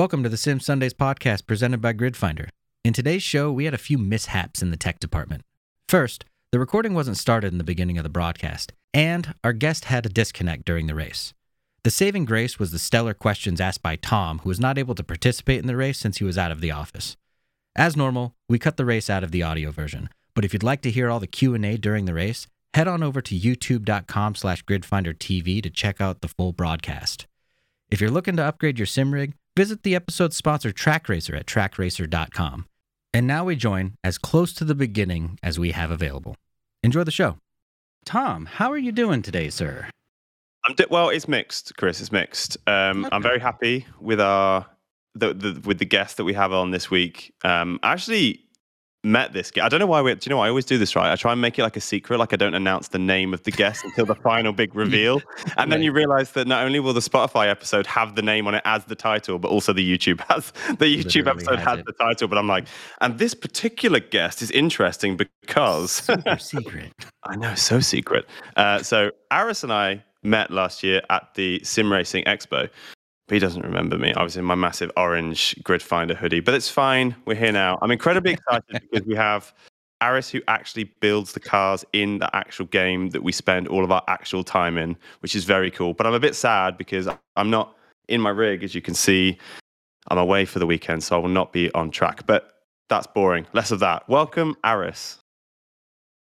Welcome to the Sim Sundays podcast presented by Gridfinder. In today's show, we had a few mishaps in the tech department. First, the recording wasn't started in the beginning of the broadcast, and our guest had a disconnect during the race. The saving grace was the stellar questions asked by Tom, who was not able to participate in the race since he was out of the office. As normal, we cut the race out of the audio version, but if you'd like to hear all the Q&A during the race, head on over to youtube.com slash gridfindertv to check out the full broadcast. If you're looking to upgrade your sim rig, visit the episode sponsor Trak Racer at trakracer.com. And now we join as close to the beginning as we have available. Enjoy the show. Tom, how are you doing today, sir? I'm di- well. It's mixed, Chris. It's mixed. Um, I'm very happy with our the, the with the guest that we have on this week. Um, actually, met this guy. I don't know why we. Do you know? I always do this right. I try and make it like a secret. Like I don't announce the name of the guest until the final big reveal, and then you realize that not only will the Spotify episode have the name on it as the title, but also the YouTube has the YouTube Literally episode has has it. the title. But I'm like, and this particular guest is interesting because Super secret. I know, so secret. Uh, so Aris and I met last year at the Sim Racing Expo. But he doesn't remember me. I was in my massive orange grid finder hoodie, but it's fine. We're here now. I'm incredibly excited because we have Aris who actually builds the cars in the actual game that we spend all of our actual time in, which is very cool. But I'm a bit sad because I'm not in my rig, as you can see. I'm away for the weekend, so I will not be on track. But that's boring. Less of that. Welcome, Aris.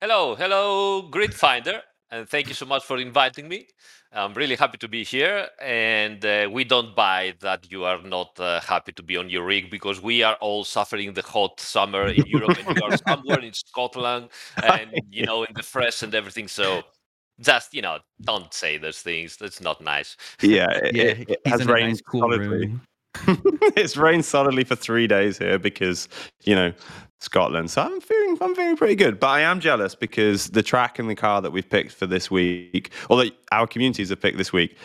Hello, hello, Grid Finder, and thank you so much for inviting me. I'm really happy to be here, and uh, we don't buy that you are not uh, happy to be on your rig because we are all suffering the hot summer in Europe, and you are somewhere in Scotland, and you know, in the fresh and everything. So, just you know, don't say those things. That's not nice. Yeah, it, Yeah, it- it has in a rained nice cool solidly. room. it's rained solidly for three days here because you know Scotland. So I'm feeling I'm feeling pretty good. But I am jealous because the track and the car that we've picked for this week, or that our communities have picked this week,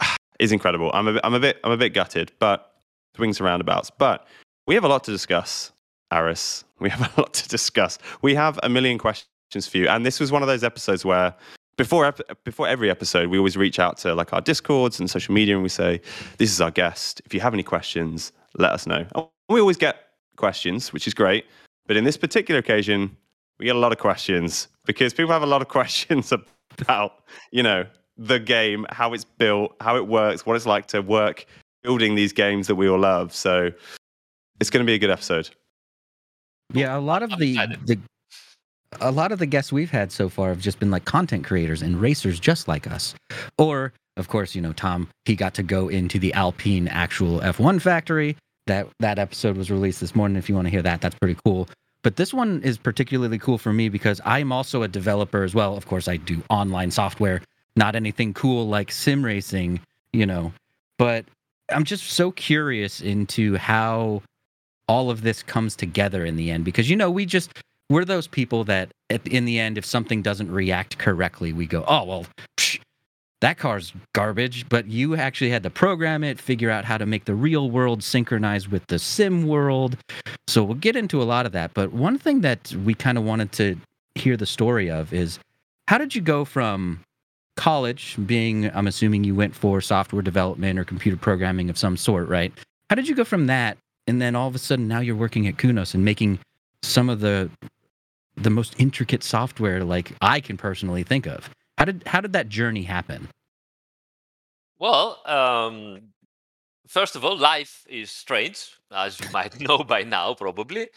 is incredible. I'm a bit, I'm a bit I'm a bit gutted, but swings and roundabouts. But we have a lot to discuss, Aris. We have a lot to discuss. We have a million questions for you, and this was one of those episodes where before ep- before every episode, we always reach out to like our discords and social media, and we say, "This is our guest. If you have any questions, let us know." And we always get questions, which is great. But in this particular occasion, we get a lot of questions because people have a lot of questions about, you know, the game, how it's built, how it works, what it's like to work building these games that we all love. So it's going to be a good episode. Yeah, a lot of the, the a lot of the guests we've had so far have just been like content creators and racers just like us. Or, of course, you know, Tom, he got to go into the Alpine actual F1 factory. That that episode was released this morning. If you want to hear that, that's pretty cool. But this one is particularly cool for me because I'm also a developer as well. Of course, I do online software, not anything cool like sim racing, you know. But I'm just so curious into how all of this comes together in the end because you know we just we're those people that at, in the end if something doesn't react correctly we go oh well psh, that car's garbage. But you actually had to program it figure out how to make the real world synchronize with the sim world. So we'll get into a lot of that. But one thing that we kind of wanted to hear the story of is how did you go from college being i'm assuming you went for software development or computer programming of some sort right? How did you go from that and then all of a sudden now you're working at Kunos and making some of the the most intricate software like I can personally think of. How did how did that journey happen? Well, um, first of all, life is strange, as you might know by now, probably.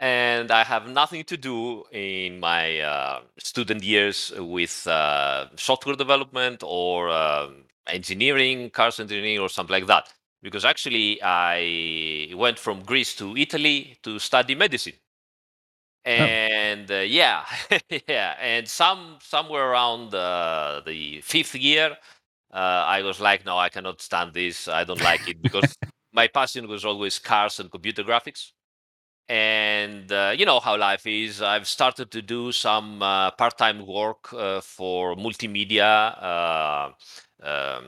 And I have nothing to do in my uh, student years with uh, software development or um engineering, cars engineering, or something like that. Because actually, I went from Greece to Italy to study medicine. And uh, yeah, yeah, and some somewhere around uh, the fifth year, uh, I was like, no, I cannot stand this. I don't like it because my passion was always cars and computer graphics. And uh, you know how life is. I've started to do some uh, part-time work uh, for multimedia uh, um,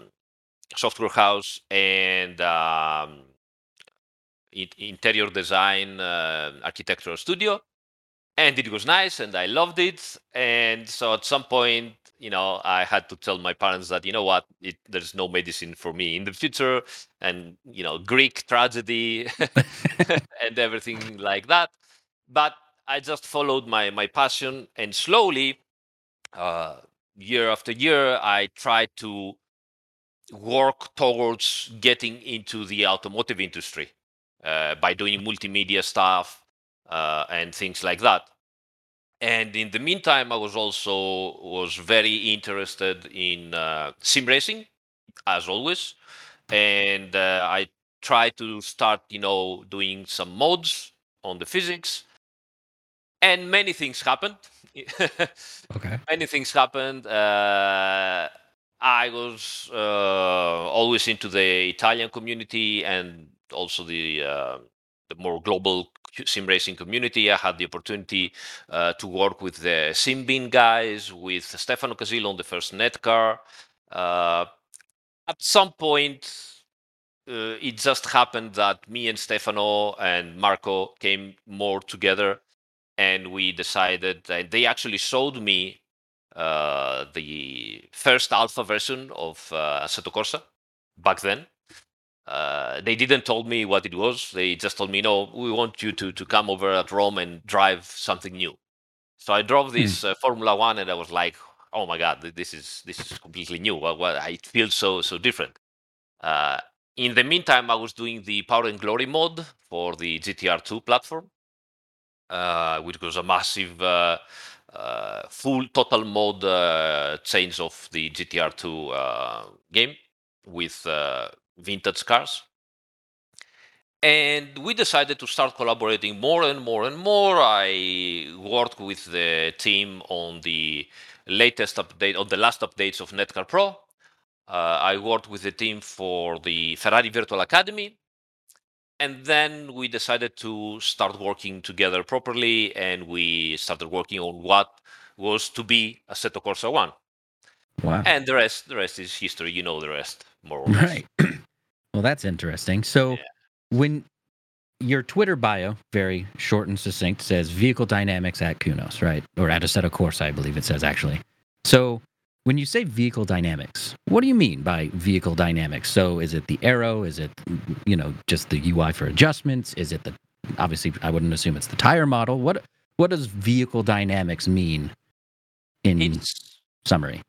software house and um, interior design uh, architectural studio and it was nice and i loved it and so at some point you know, I had to tell my parents that you know what, it, there's no medicine for me in the future, and you know, Greek tragedy and everything like that. But I just followed my my passion, and slowly, uh, year after year, I tried to work towards getting into the automotive industry uh, by doing multimedia stuff uh, and things like that. And in the meantime, I was also was very interested in uh, sim racing, as always, and uh, I tried to start, you know, doing some mods on the physics, and many things happened. Okay. many things happened. Uh, I was uh, always into the Italian community and also the uh, the more global sim racing community. I had the opportunity uh, to work with the Simbin guys, with Stefano Casillo on the first netKar. Uh, at some point, uh, it just happened that me and Stefano and Marco came more together, and we decided. They actually showed me uh, the first alpha version of uh, Assetto Corsa back then. Uh, they didn't told me what it was. They just told me, "No, we want you to to come over at Rome and drive something new." So I drove this uh, Formula One, and I was like, "Oh my god, this is this is completely new. Well, well I feel so so different." Uh, in the meantime, I was doing the Power and Glory mod for the GTR2 platform, uh, which was a massive, uh, uh, full total mode uh, change of the GTR2 uh, game with uh, vintage cars. And we decided to start collaborating more and more and more. I worked with the team on the latest update, on the last updates of netKar Pro. Uh, I worked with the team for the Ferrari Virtual Academy. And then we decided to start working together properly, and we started working on what was to be Assetto Corsa One. Wow. And the rest, the rest is history. You know the rest, more or less. Right. well, that's interesting. So, Yeah. when your Twitter bio, very short and succinct, says vehicle dynamics at Kunos, right? Or at Assetto Corsa, I believe it says actually. So, when you say vehicle dynamics, what do you mean by vehicle dynamics? So, is it the aero? Is it, you know, just the UI for adjustments? Is it the, obviously, I wouldn't assume it's the tire model. What, what does vehicle dynamics mean in It's summary?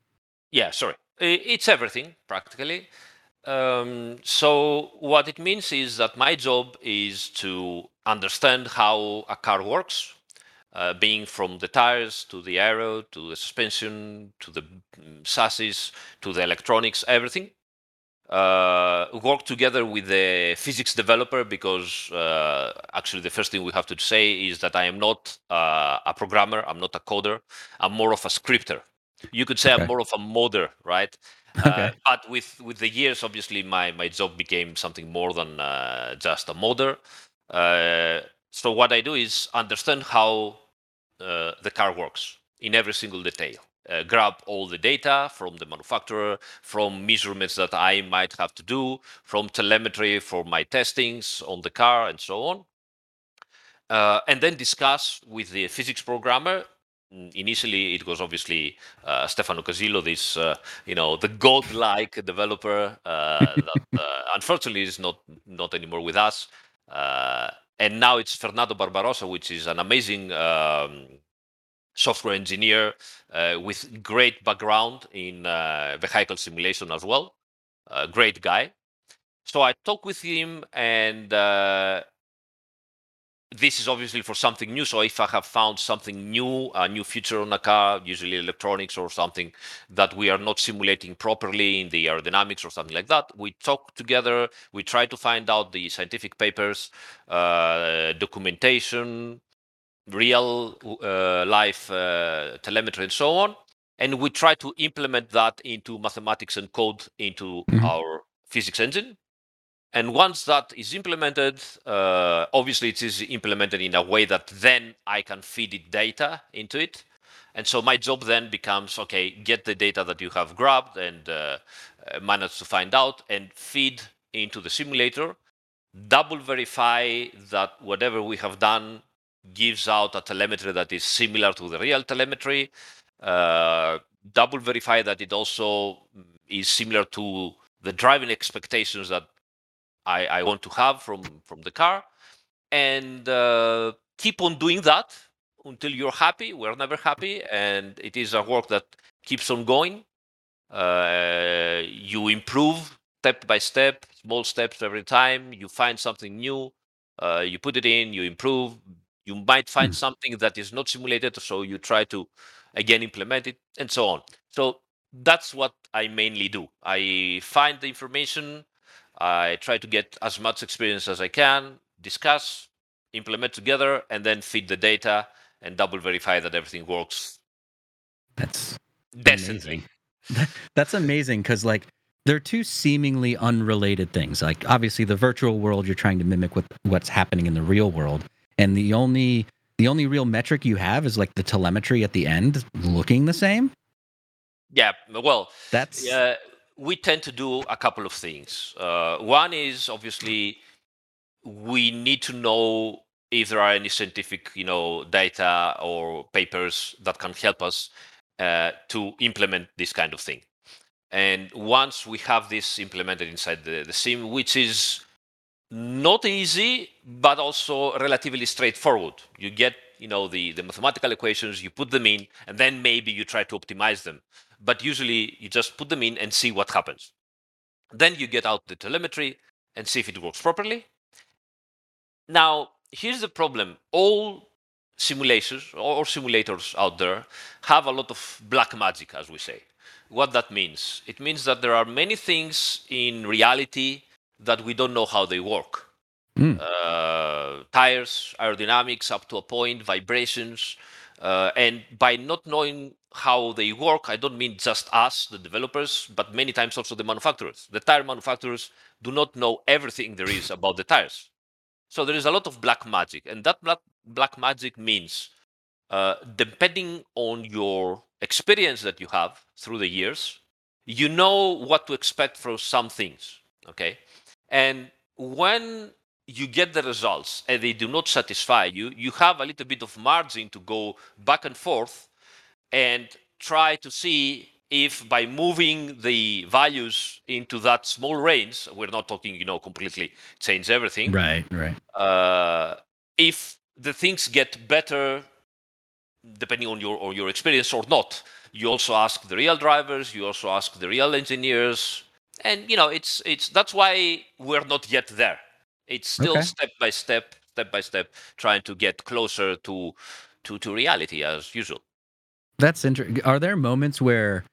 Yeah, sorry. It's everything practically. Um, so what it means is that my job is to understand how a car works, uh, being from the tires to the aero to the suspension to the mm, chassis to the electronics, everything. Uh, work together with the physics developer because uh, actually the first thing we have to say is that I am not uh, a programmer, I'm not a coder, I'm more of a scripter you could say Okay. I'm more of a modder, right? Okay. Uh, but with with the years, obviously, my my job became something more than uh, just a modder. Uh, so what I do is understand how uh, the car works in every single detail. Uh, grab all the data from the manufacturer, from measurements that I might have to do, from telemetry for my testings on the car, and so on. Uh, and then discuss with the physics programmer Mm, initially it was obviously uh, Stefano Casillo, this uh, you know the godlike developer uh, that uh, unfortunately is not not anymore with us. Uh, and now it's Fernando Barbarossa, which is an amazing um, software engineer uh, with great background in uh, vehicle simulation as well. A great guy. So I talked with him and. This is obviously for something new. So if I have found something new, a new feature on a car, usually electronics or something that we are not simulating properly in the aerodynamics or something like that, we talk together. We try to find out the scientific papers, uh, documentation, real uh, life uh, telemetry, and so on. And we try to implement that into mathematics and code into Mhm. our physics engine. And once that is implemented, uh, obviously it is implemented in a way that then I can feed it data into it. And so my job then becomes okay, get the data that you have grabbed and uh, uh, manage to find out and feed into the simulator, double verify that whatever we have done gives out a telemetry that is similar to the real telemetry. uh, double verify that it also is similar to the driving expectations that I, I want to have from from the car, and uh, keep on doing that until you're happy. We're never happy, and it is a work that keeps on going. Uh, you improve step by step, small steps every time. You find something new, uh, you put it in, you improve. You might find Hmm. something that is not simulated, so you try to again implement it, and so on. So that's what I mainly do. I find the information, I try to get as much experience as I can, discuss, implement together, and then feed the data and double verify that everything works That's decently. amazing. That's amazing because like they're two seemingly unrelated things. Like obviously the virtual world you're trying to mimic what what's happening in the real world, and the only the only real metric you have is like the telemetry at the end looking the same. Yeah, well, That's Yeah, we tend to do a couple of things. Uh, one is obviously we need to know if there are any scientific, you know, data or papers that can help us uh, to implement this kind of thing. And once we have this implemented inside the, the sim, which is not easy, but also relatively straightforward. You get, you know, the, the mathematical equations, you put them in, and then maybe you try to optimize them. But usually you just put them in and see what happens. Then you get out the telemetry and see if it works properly. Now, here's the problem. All simulations or simulators out there have a lot of black magic, as we say. What that means? It means that there are many things in reality that we don't know how they work. Hmm. Uh, tires, aerodynamics up to a point, vibrations. Uh, and by not knowing how they work, I don't mean just us, the developers, but many times also the manufacturers. The tire manufacturers do not know everything there is about the tires. So there is a lot of black magic. And that black, black magic means, uh, depending on your experience that you have through the years, you know what to expect from some things. Okay. And when you get the results and they do not satisfy you, you have a little bit of margin to go back and forth and try to see if by moving the values into that small range, we're not talking, you know, completely change everything. right, right. Uh, if the things get better, depending on your on your experience or not, you also ask the real drivers, you also ask the real engineers, and you know, it's it's that's why we're not yet there. It's still Okay. step by step, step by step, trying to get closer to to to reality as usual. That's interesting. Are there moments where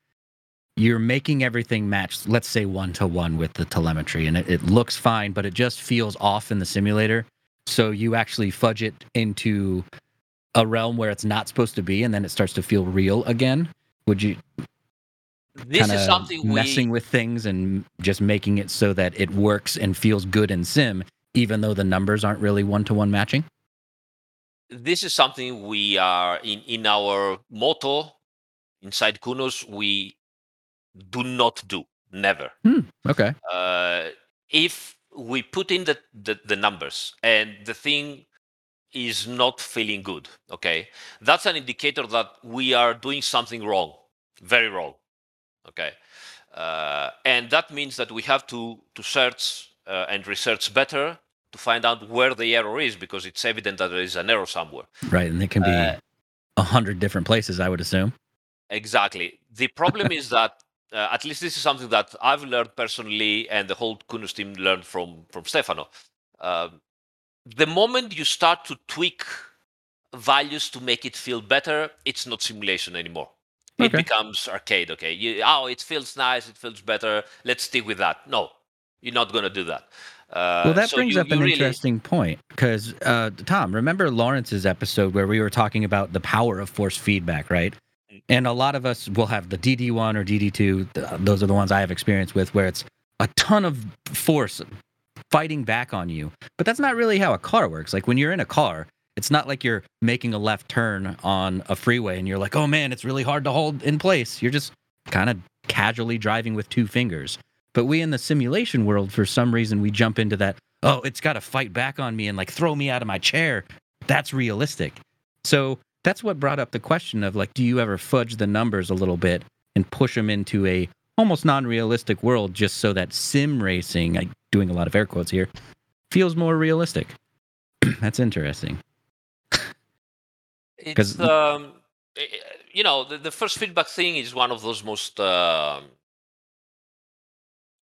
you're making everything match, let's say one to one with the telemetry, and it, it looks fine, but it just feels off in the simulator? So you actually fudge it into a realm where it's not supposed to be, and then it starts to feel real again? Would you This is something we messing with things and just making it so that it works and feels good in sim, even though the numbers aren't really one to one matching? this is something we are in in our motto inside Kunos we do not do never Okay. uh, if we put in the, the the numbers and the thing is not feeling good okay that's an indicator that we are doing something wrong very wrong okay uh, and that means that we have to to search uh, and research better to find out where the error is because it's evident that there is an error somewhere Right. And it can be Uh, a hundred different places, I would assume. Exactly. The problem is that uh, at least this is something that I've learned personally, and the whole Kunos team learned from from Stefano. Um, the moment you start to tweak values to make it feel better, it's not simulation anymore. It becomes arcade. Okay, you, oh, it feels nice, it feels better. Let's stick with that. No, you're not gonna do that. Uh, well, that so brings you- up you an really- interesting point because, uh, Tom, remember Lawrence's episode where we were talking about the power of force feedback, right? And a lot of us will have the DD1 or DD2. Those are the ones I have experience with, where it's a ton of force fighting back on you. But that's not really how a car works. Like when you're in a car, it's not like you're making a left turn on a freeway and you're like, oh man, it's really hard to hold in place. You're just kind of casually driving with two fingers. But we in the simulation world, for some reason, we jump into that, oh, it's got to fight back on me and like throw me out of my chair. That's realistic. So that's what brought up the question of like, do you ever fudge the numbers a little bit and push them into a almost non-realistic world just so that sim racing, I doing a lot of air quotes here, feels more realistic. that's interesting. Because um, eh, eh, you know the, the first feedback thing is one of those most um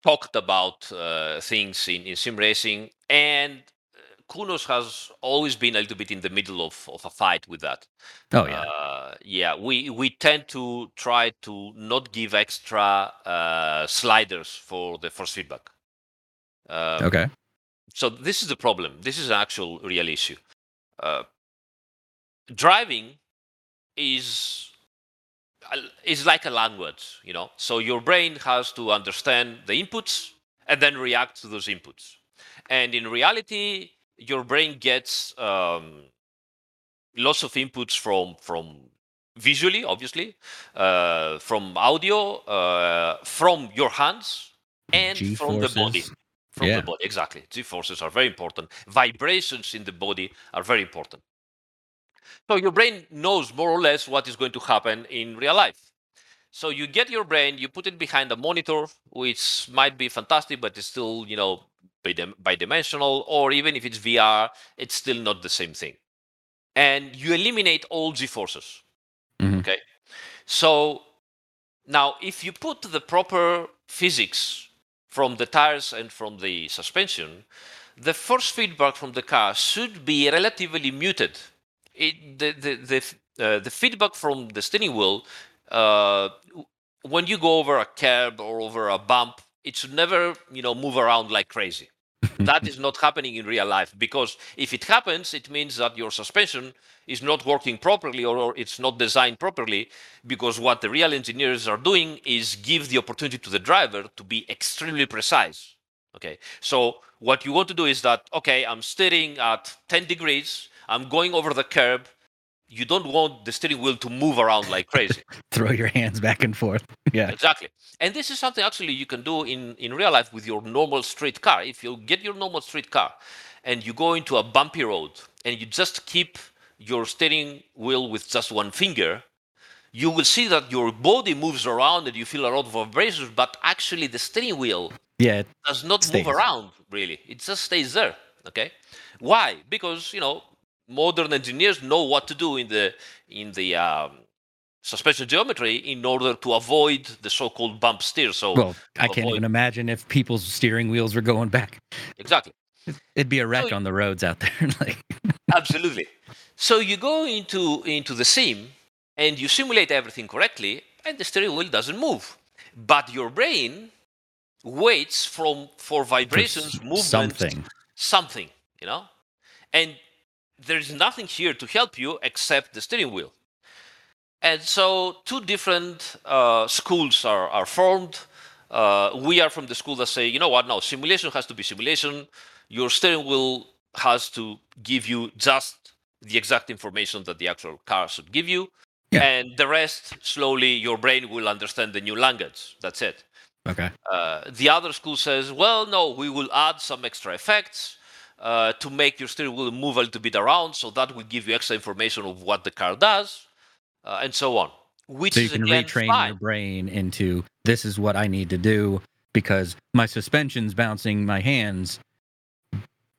talked about uh, things in, in sim racing, and uh, Kunos has always been a little bit in the middle of, of a fight with that. Oh yeah. Uh, yeah, we we tend to try to not give extra uh, sliders for the force feedback. Um, okay. so this is the problem. This is an actual real issue. Uh, driving is is like a language, you know. So your brain has to understand the inputs and then react to those inputs. And in reality, your brain gets um, lots of inputs from from visually, obviously, uh, from audio, uh, from your hands, and from the body from Yeah. the body. Exactly. G forces are very important. Vibrations in the body are very important. So your brain knows more or less what is going to happen in real life. So you get your brain, you put it behind a monitor, which might be fantastic, but it's still, you know, bidi- bidimensional, or even if it's VR, it's still not the same thing. And you eliminate all G forces. Mhm. Okay. So now, if you put the proper physics from the tires and from the suspension, the force feedback from the car should be relatively muted. It, the the the, uh, the feedback from the steering wheel, uh, when you go over a curb or over a bump, it should never you know move around like crazy. that is not happening in real life because if it happens, it means that your suspension is not working properly or, or it's not designed properly because what the real engineers are doing is give the opportunity to the driver to be extremely precise okay so what you want to do is that okay i'm steering at 10 degrees i'm going over the curb you don't want the steering wheel to move around like crazy Throw your hands back and forth. Yeah. exactly and this is something actually you can do in in real life with your normal street car if you get your normal street car and you go into a bumpy road and you just keep your steering wheel with just one finger you will see that your body moves around and you feel a lot of vibrations but actually the steering wheel Yeah. does not Stays. move around really it just stays there okay why because you know modern engineers know what to do in the in the um, suspension geometry in order to avoid the so-called bump steer so Well, I can't avoid- even imagine if people's steering wheels were going back. exactly It'd be a wreck So- on the roads out there. like, absolutely so you go into into the sim and you simulate everything correctly and the steering wheel doesn't move but your brain waits from for for vibrations s- movements something. something, you know? And there's nothing here to help you except the steering wheel. And so two different uh, schools are, are formed. Uh, we are from the school that say, you know what, no, simulation has to be simulation. Your steering wheel has to give you just the exact information that the actual car should give you. Yeah. And the rest, slowly, your brain will understand the new language. That's it. Okay. Uh, the other school says, well, no, we will add some extra effects uh, to make your steering wheel move a little bit around, so that will give you extra information of what the car does, uh, and so on. Which So you is can again retrain fine. your brain into this is what I need to do because my suspension's bouncing my hands.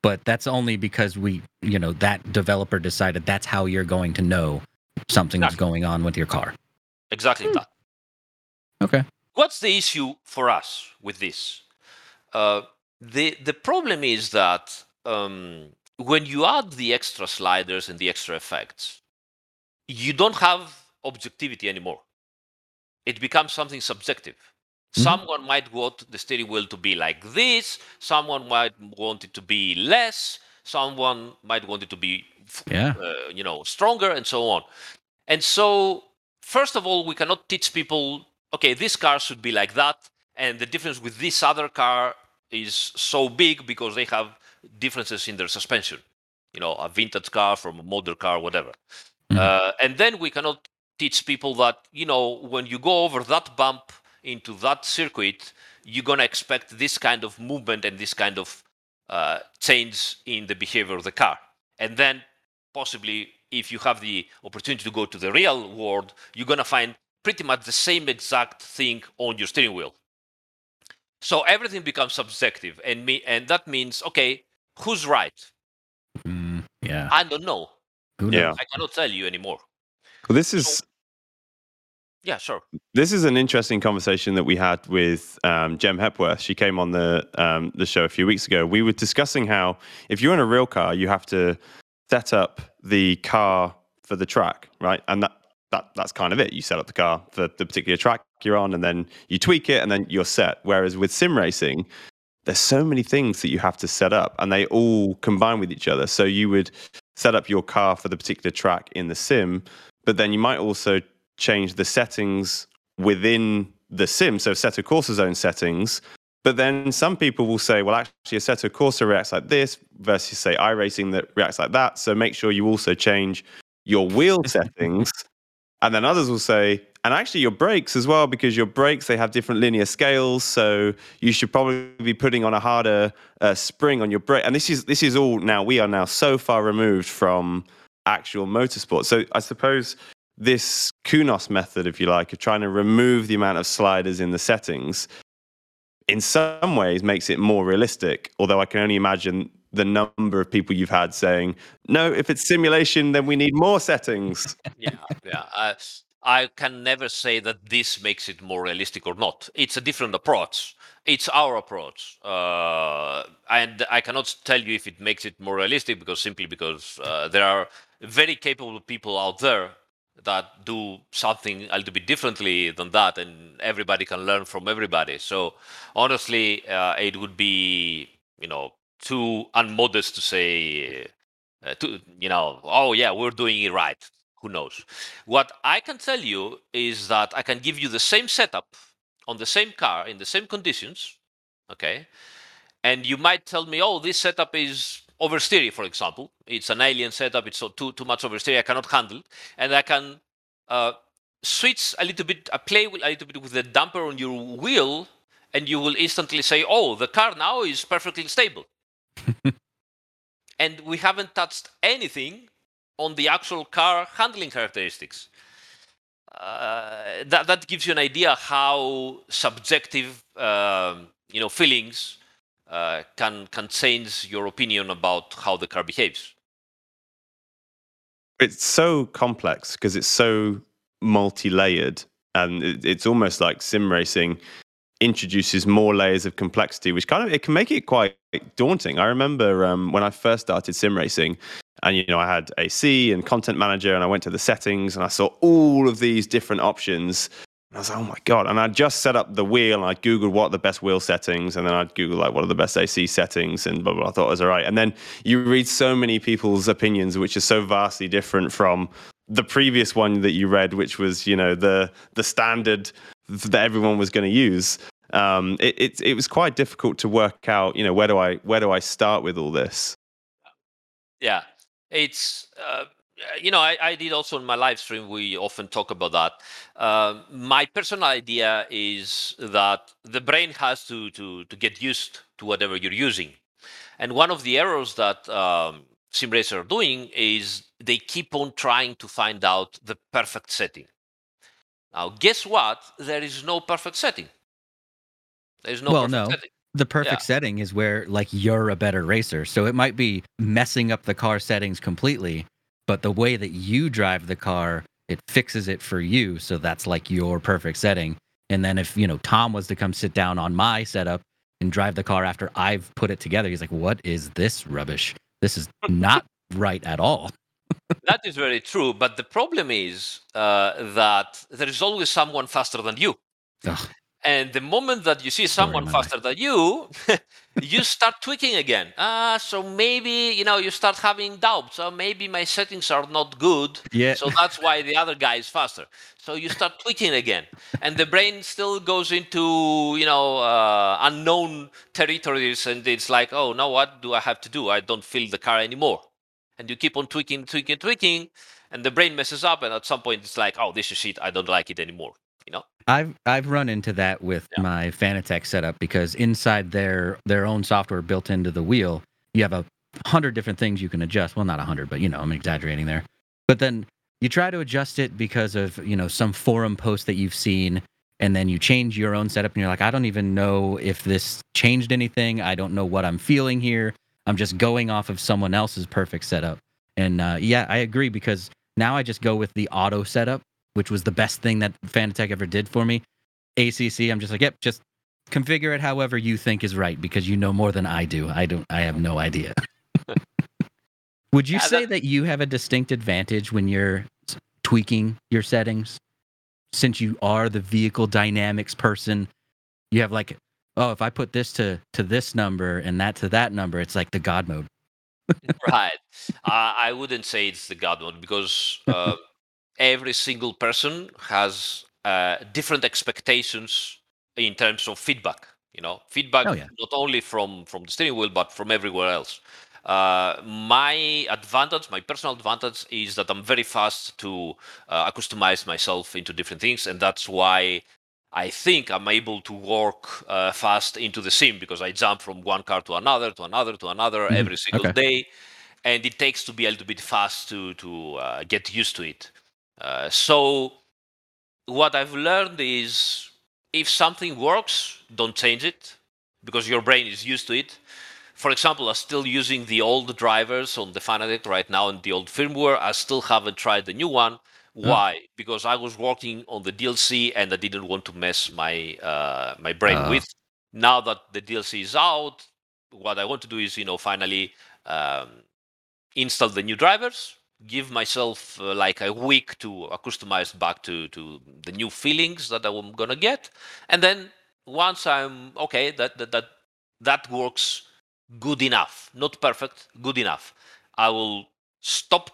But that's only because we, you know, that developer decided that's how you're going to know something's Exactly. going on with your car. Exactly that. Okay. What's the issue for us with this? Uh, the the problem is that um, when you add the extra sliders and the extra effects, you don't have objectivity anymore. It becomes something subjective. Mhm. Someone might want the steering wheel to be like this. Someone might want it to be less. Someone might want it to be, Yeah. uh, you know, stronger, and so on. And so, first of all, we cannot teach people, okay, this car should be like that, and the difference with this other car is so big because they have differences in their suspension. You know, a vintage car from a modern car, whatever. Mhm. Uh, and then we cannot teach people that, you know, when you go over that bump into that circuit, you're going to expect this kind of movement and this kind of uh, change in the behavior of the car. And then possibly if you have the opportunity to go to the real world, you're going to find pretty much the same exact thing on your steering wheel. So everything becomes subjective, and me, and that means okay, who's right? Mm, yeah. I don't know. Who Yeah. I cannot tell you anymore. Well, this is Yeah, sure. this is an interesting conversation that we had with um, Jem Hepworth. She came on the um, the show a few weeks ago. We were discussing how if you're in a real car, you have to set up the car for the track, right? And that that that's kind of it. You set up the car for the particular track you're on, and then you tweak it, and then you're set. Whereas with sim racing, there's so many things that you have to set up, and they all combine with each other. So you would set up your car for the particular track in the sim, but then you might also change the settings within the sim. So Assetto Corsa's own settings. But then some people will say, well, actually, Assetto Corsa reacts like this versus, say, iRacing that reacts like that. So make sure you also change your wheel settings. And then others will say, and actually your brakes as well, because your brakes, they have different linear scales. So you should probably be putting on a harder uh, spring on your brake. And this is, this is all now, we are now so far removed from actual motorsport. So I suppose this Kunos method, if you like, of trying to remove the amount of sliders in the settings, in some ways makes it more realistic. Although I can only imagine the number of people you've had saying, no, if it's simulation, then we need more settings. yeah, yeah. I, I can never say that this makes it more realistic or not. It's a different approach. It's our approach, uh, and I cannot tell you if it makes it more realistic because simply because uh, there are very capable people out there that do something a little bit differently than that, and everybody can learn from everybody. So honestly, uh, it would be you know too unmodest to say uh, to you know oh yeah we're doing it right who knows? What i can tell you is that i can give you the same setup on the same car in the same conditions okay? And you might tell me oh this setup is oversteery for example. It's an alien setup. It's so too too much oversteery i cannot handle and i can uh, switch a little bit uh, play with, a little bit with the damper on your wheel and you will instantly say oh the car now is perfectly stable. And we haven't touched anything on the actual car handling characteristics. Uh, that that gives you an idea how subjective, um, you know, feelings uh, can can change your opinion about how the car behaves. It's so complex because it's so multi-layered, and it, it's almost like sim racing introduces more layers of complexity, which kind of it can make it quite daunting. I remember um, when I first started sim racing, and you know I had AC and content manager, and I went to the settings and I saw all of these different options. And I was like, oh my god! And I just set up the wheel, and I googled what the best wheel settings, and then I'd Google like what are the best AC settings, and blah blah. blah. I thought it was all right. And then you read so many people's opinions, which is so vastly different from the previous one that you read, which was you know the the standard that everyone was going to use. Um, it, it it was quite difficult to work out. You know, where do I where do I start with all this? Yeah, it's uh, you know I, I did also in my live stream. We often talk about that. Uh, my personal idea is that the brain has to to to get used to whatever you're using, and one of the errors that um, sim racers are doing is they keep on trying to find out the perfect setting. Now, guess what? There is no perfect setting. There is no Well, perfect no. setting. The perfect setting is where like you're a better racer. So it might be messing up the car settings completely, but the way that you drive the car, it fixes it for you. So that's like your perfect setting. And then if, you know, Tom was to come sit down on my setup and drive the car after I've put it together, he's like, "What is this rubbish? This is not right at all." that is very true. But the problem is uh, that there is always someone faster than you. Ugh. And the moment that you see someone faster than you, you start tweaking again. Ah, so maybe you know you start having doubts. So maybe my settings are not good. Yeah. So that's why the other guy is faster. So you start tweaking again, and the brain still goes into you know uh, unknown territories, and it's like, oh, now what do I have to do? I don't feel the car anymore, and you keep on tweaking, tweaking, tweaking, and the brain messes up, and at some point it's like, oh, this is shit. I don't like it anymore. You know? I've I've run into that with Yeah. my Fanatec setup because inside their their own software built into the wheel, you have a hundred different things you can adjust. Well, not a hundred, but you know, I'm exaggerating there. But then you try to adjust it because of you know some forum post that you've seen, and then you change your own setup, and you're like, I don't even know if this changed anything. I don't know what I'm feeling here. I'm just going off of someone else's perfect setup. And uh, yeah, I agree because now I just go with the auto setup, which was the best thing that Fanatec ever did for me. ACC, I'm just like, yep, just configure it however you think is right because you know more than I do. I don't. I have no idea. Would you say that- that you have a distinct advantage when you're tweaking your settings, since you are the vehicle dynamics person? You have like, oh, if I put this to to this number and that to that number, it's like the God mode. right. Uh, I wouldn't say it's the God mode because uh, every single person has uh, different expectations in terms of feedback. You know, feedback Oh, yeah. not only from from the steering wheel but from everywhere else. Uh, my advantage, my personal advantage, is that I'm very fast to uh, customize myself into different things, and that's why I think I'm able to work uh, fast into the sim because I jump from one car to another, to another, to another Mhm. every single Okay. day, and it takes to be a little bit fast to to uh, get used to it. Uh, so what I've learned is if something works, don't change it because your brain is used to it. For example, I'm still using the old drivers on the Fanatec right now and the old firmware. I still haven't tried the new one. Why? Because I was working on the DLC and I didn't want to mess my uh, my brain Oh. with. Now that the DLC is out, what I want to do is, you know, finally um, install the new drivers, give myself uh, like a week to uh, customize back to to the new feelings that I'm gonna get, and then once I'm okay, that that that that works good enough, not perfect, good enough. I will stop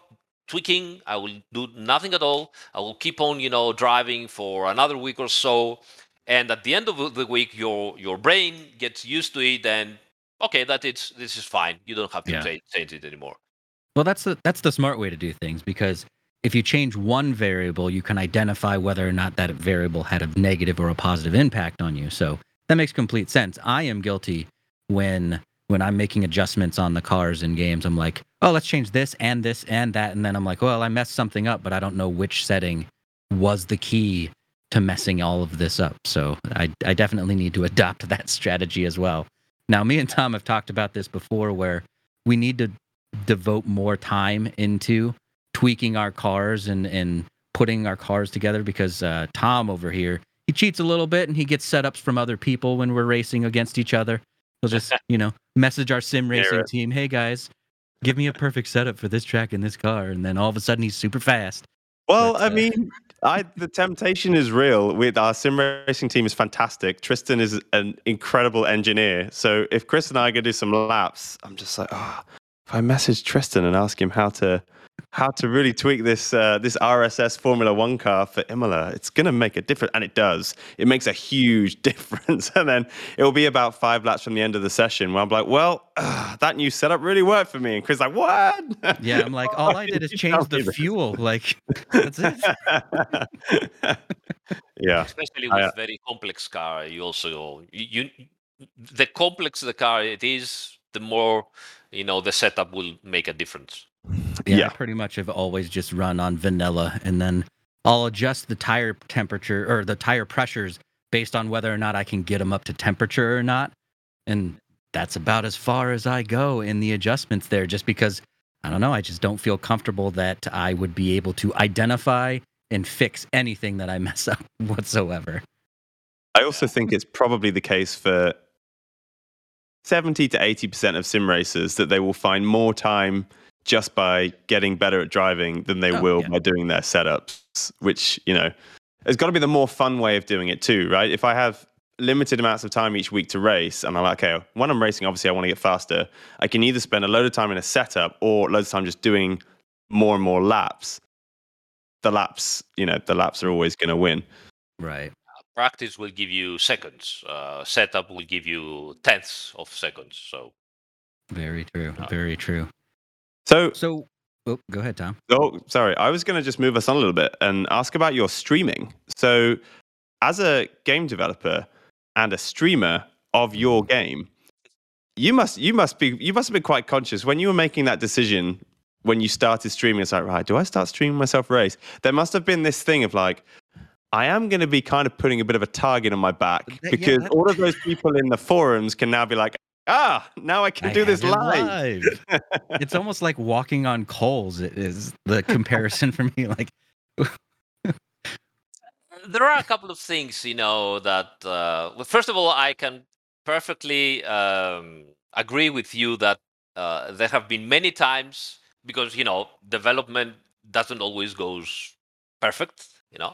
tweaking. I will do nothing at all. I will keep on, you know, driving for another week or so, and at the end of the week, your your brain gets used to it, and okay, that it's this is fine. You don't have to Yeah. change, change it anymore. Well, that's the that's the smart way to do things because if you change one variable, you can identify whether or not that variable had a negative or a positive impact on you. So that makes complete sense. I am guilty when when I'm making adjustments on the cars in games. I'm like, oh, let's change this and this and that, and then I'm like, well, I messed something up, but I don't know which setting was the key to messing all of this up. So I I definitely need to adopt that strategy as well. Now, me and Tom have talked about this before, where we need to devote more time into tweaking our cars and and putting our cars together because uh, Tom over here he cheats a little bit and he gets setups from other people when we're racing against each other. He'll just you know message our sim racing right. team, hey guys, give me a perfect setup for this track and this car, and then all of a sudden he's super fast. Well, But, I uh, mean, I the temptation is real. With our sim racing team is fantastic. Tristan is an incredible engineer. So if Chris and I go do some laps, I'm just like, oh, if I message Tristan and ask him how to how to really tweak this uh, this RSS Formula One car for Imola, it's going to make a difference, and it does. It makes a huge difference. And then it will be about five laps from the end of the session where I'm like, well, uh, that new setup really worked for me. And Chris is like, what? Yeah, I'm like, all I did is change the fuel. Like that's it. yeah. especially I, with uh, very complex car you also you, you the complex the car it is the more you know the setup will make a difference Yeah, Yeah. I pretty much have always just run on vanilla, and then I'll adjust the tire temperature or the tire pressures based on whether or not I can get them up to temperature or not. And that's about as far as I go in the adjustments there, just because I don't know, I just don't feel comfortable that I would be able to identify and fix anything that I mess up whatsoever. I also think it's probably the case for 70 to 80% of sim racers that they will find more time just by getting better at driving than they Oh, will yeah. by doing their setups, which, you know, it's got to be the more fun way of doing it too, right? If I have limited amounts of time each week to race and I'm like, okay, when I'm racing, obviously I want to get faster. I can either spend a load of time in a setup or loads of time just doing more and more laps. The laps, you know, the laps are always going to win. Right. Practice will give you seconds uh, setup will give you tenths of seconds so Very true. Uh, Very true. So, So, oh, go ahead, Tom. Oh, sorry. I was going to just move us on a little bit and ask about your streaming. So, as a game developer and a streamer of your game, you must you must be you must have been quite conscious when you were making that decision when you started streaming. It's like, right, do I start streaming myself race? There must have been this thing of like, I am going to be kind of putting a bit of a target on my back That- yeah, because that- all of those people in the forums can now be like, ah, now I can I do this live. live. it's almost like walking on coals. It is the comparison for me. Like, there are a couple of things you know that uh, well, first of all i can perfectly um, agree with you that uh, there have been many times because you know development doesn't always goes perfect you know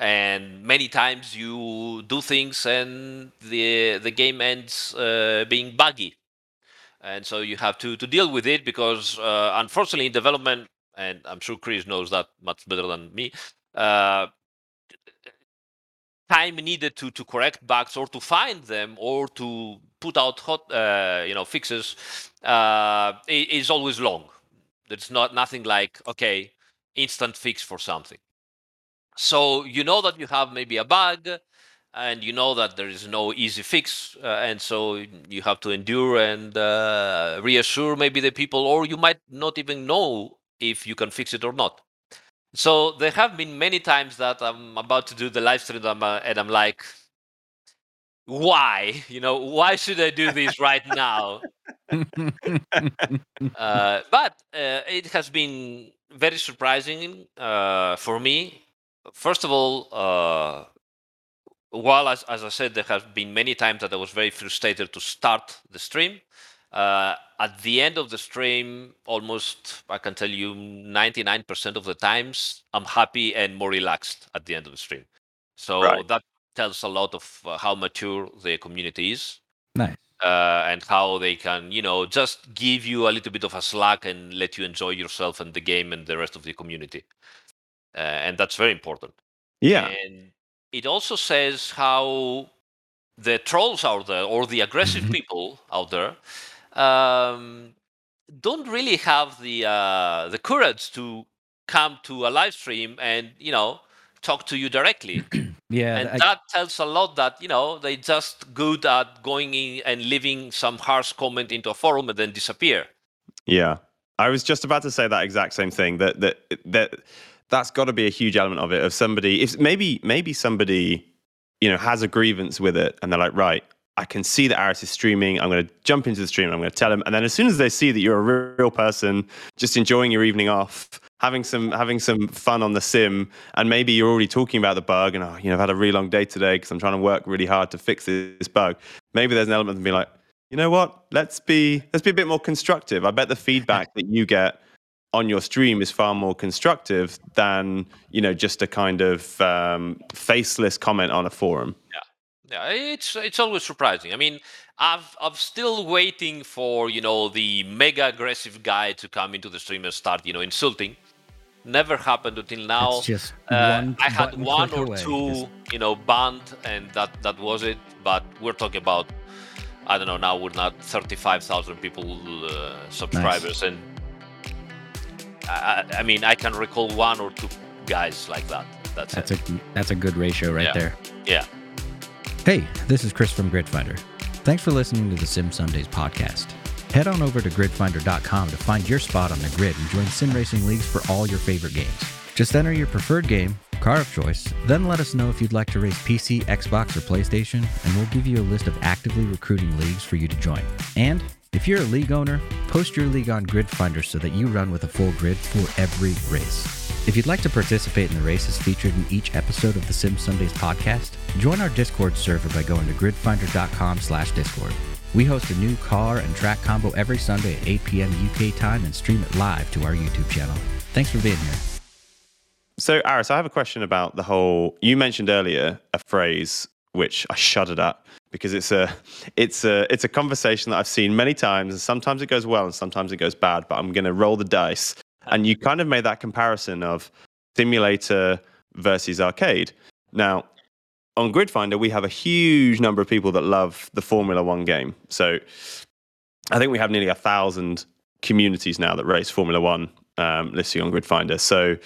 and many times you do things and the the game ends uh, being buggy and so you have to to deal with it because uh, unfortunately in development and i'm sure chris knows that much better than me uh, time needed to to correct bugs or to find them or to put out hot uh, you know fixes uh, is always long. There's not nothing like okay instant fix for something. So you know that you have maybe a bug, and you know that there is no easy fix, uh, and so you have to endure and uh, reassure maybe the people, or you might not even know if you can fix it or not. So there have been many times that I'm about to do the live stream and I'm, uh, and I'm like, why? You know, why should I do this right now? Uh, but uh, it has been very surprising uh, for me. First of all, uh, while as, as I said, there have been many times that I was very frustrated to start the stream. Uh, at the end of the stream, almost I can tell you 99% of the times, I'm happy and more relaxed at the end of the stream. So Right. that tells a lot of uh, how mature the community is nice. uh, and how they can, you know, just give you a little bit of a slack and let you enjoy yourself and the game and the rest of the community. Uh, and that's very important. Yeah. And it also says how the trolls out there or the aggressive people out there um, don't really have the uh, the courage to come to a live stream and you know talk to you directly Yeah. and I- that tells a lot that you know they just good at going in and leaving some harsh comment into a forum and then disappear Yeah, I was just about to say that exact same thing. That that that that's got to be a huge element of it. Of somebody, if maybe maybe somebody, you know, has a grievance with it, and they're like, right, I can see that Aris is streaming. I'm going to jump into the stream. I'm going to tell him, and then as soon as they see that you're a real, real person, just enjoying your evening off. Having some having some fun on the sim, and maybe you're already talking about the bug, and oh, you know, I've had a really long day today because I'm trying to work really hard to fix this bug. Maybe there's an element of being like, you know what let's be let's be a bit more constructive i bet the feedback that you get on your stream is far more constructive than you know just a kind of um, faceless comment on a forum. Yeah. It's it's always surprising. I mean i've i'm still waiting for you know the mega aggressive guy to come into the stream and start you know insulting. Never happened until now. It's just Uh, one I had one or away. two, Just- you know, banned, and that that was it. But we're talking about, I don't know, now we're not thirty-five thousand people uh, subscribers, and I, I mean, I can recall one or two guys like that. That's, That's it. a that's a good ratio right Yeah. there. Yeah. Hey, this is Chris from GridFinder. Thanks for listening to the Sim Sundays podcast. Head on over to gridfinder.com to find your spot on the grid and join sim racing leagues for all your favorite games. Just enter your preferred game, car of choice, then let us know if you'd like to race PC, Xbox, or PlayStation, and we'll give you a list of actively recruiting leagues for you to join. And if you're a league owner, post your league on GridFinder so that you run with a full grid for every race. If you'd like to participate in the races featured in each episode of the Sim Sundays podcast, join our Discord server by going to gridfinder.com slash discord. We host a new car and track combo every Sunday at 8 p.m. UK time and stream it live to our YouTube channel. Thanks for being here. so aris i have a question about the whole you mentioned earlier a phrase which i shuddered at because it's a it's a it's a conversation that i've seen many times and sometimes it goes well and sometimes it goes bad but i'm going to roll the dice. And you kind of made that comparison of simulator versus arcade. Now on gridfinder we have a huge number of people that love the formula one game. So i think we have nearly a thousand communities now that race formula one um, listing on gridfinder. So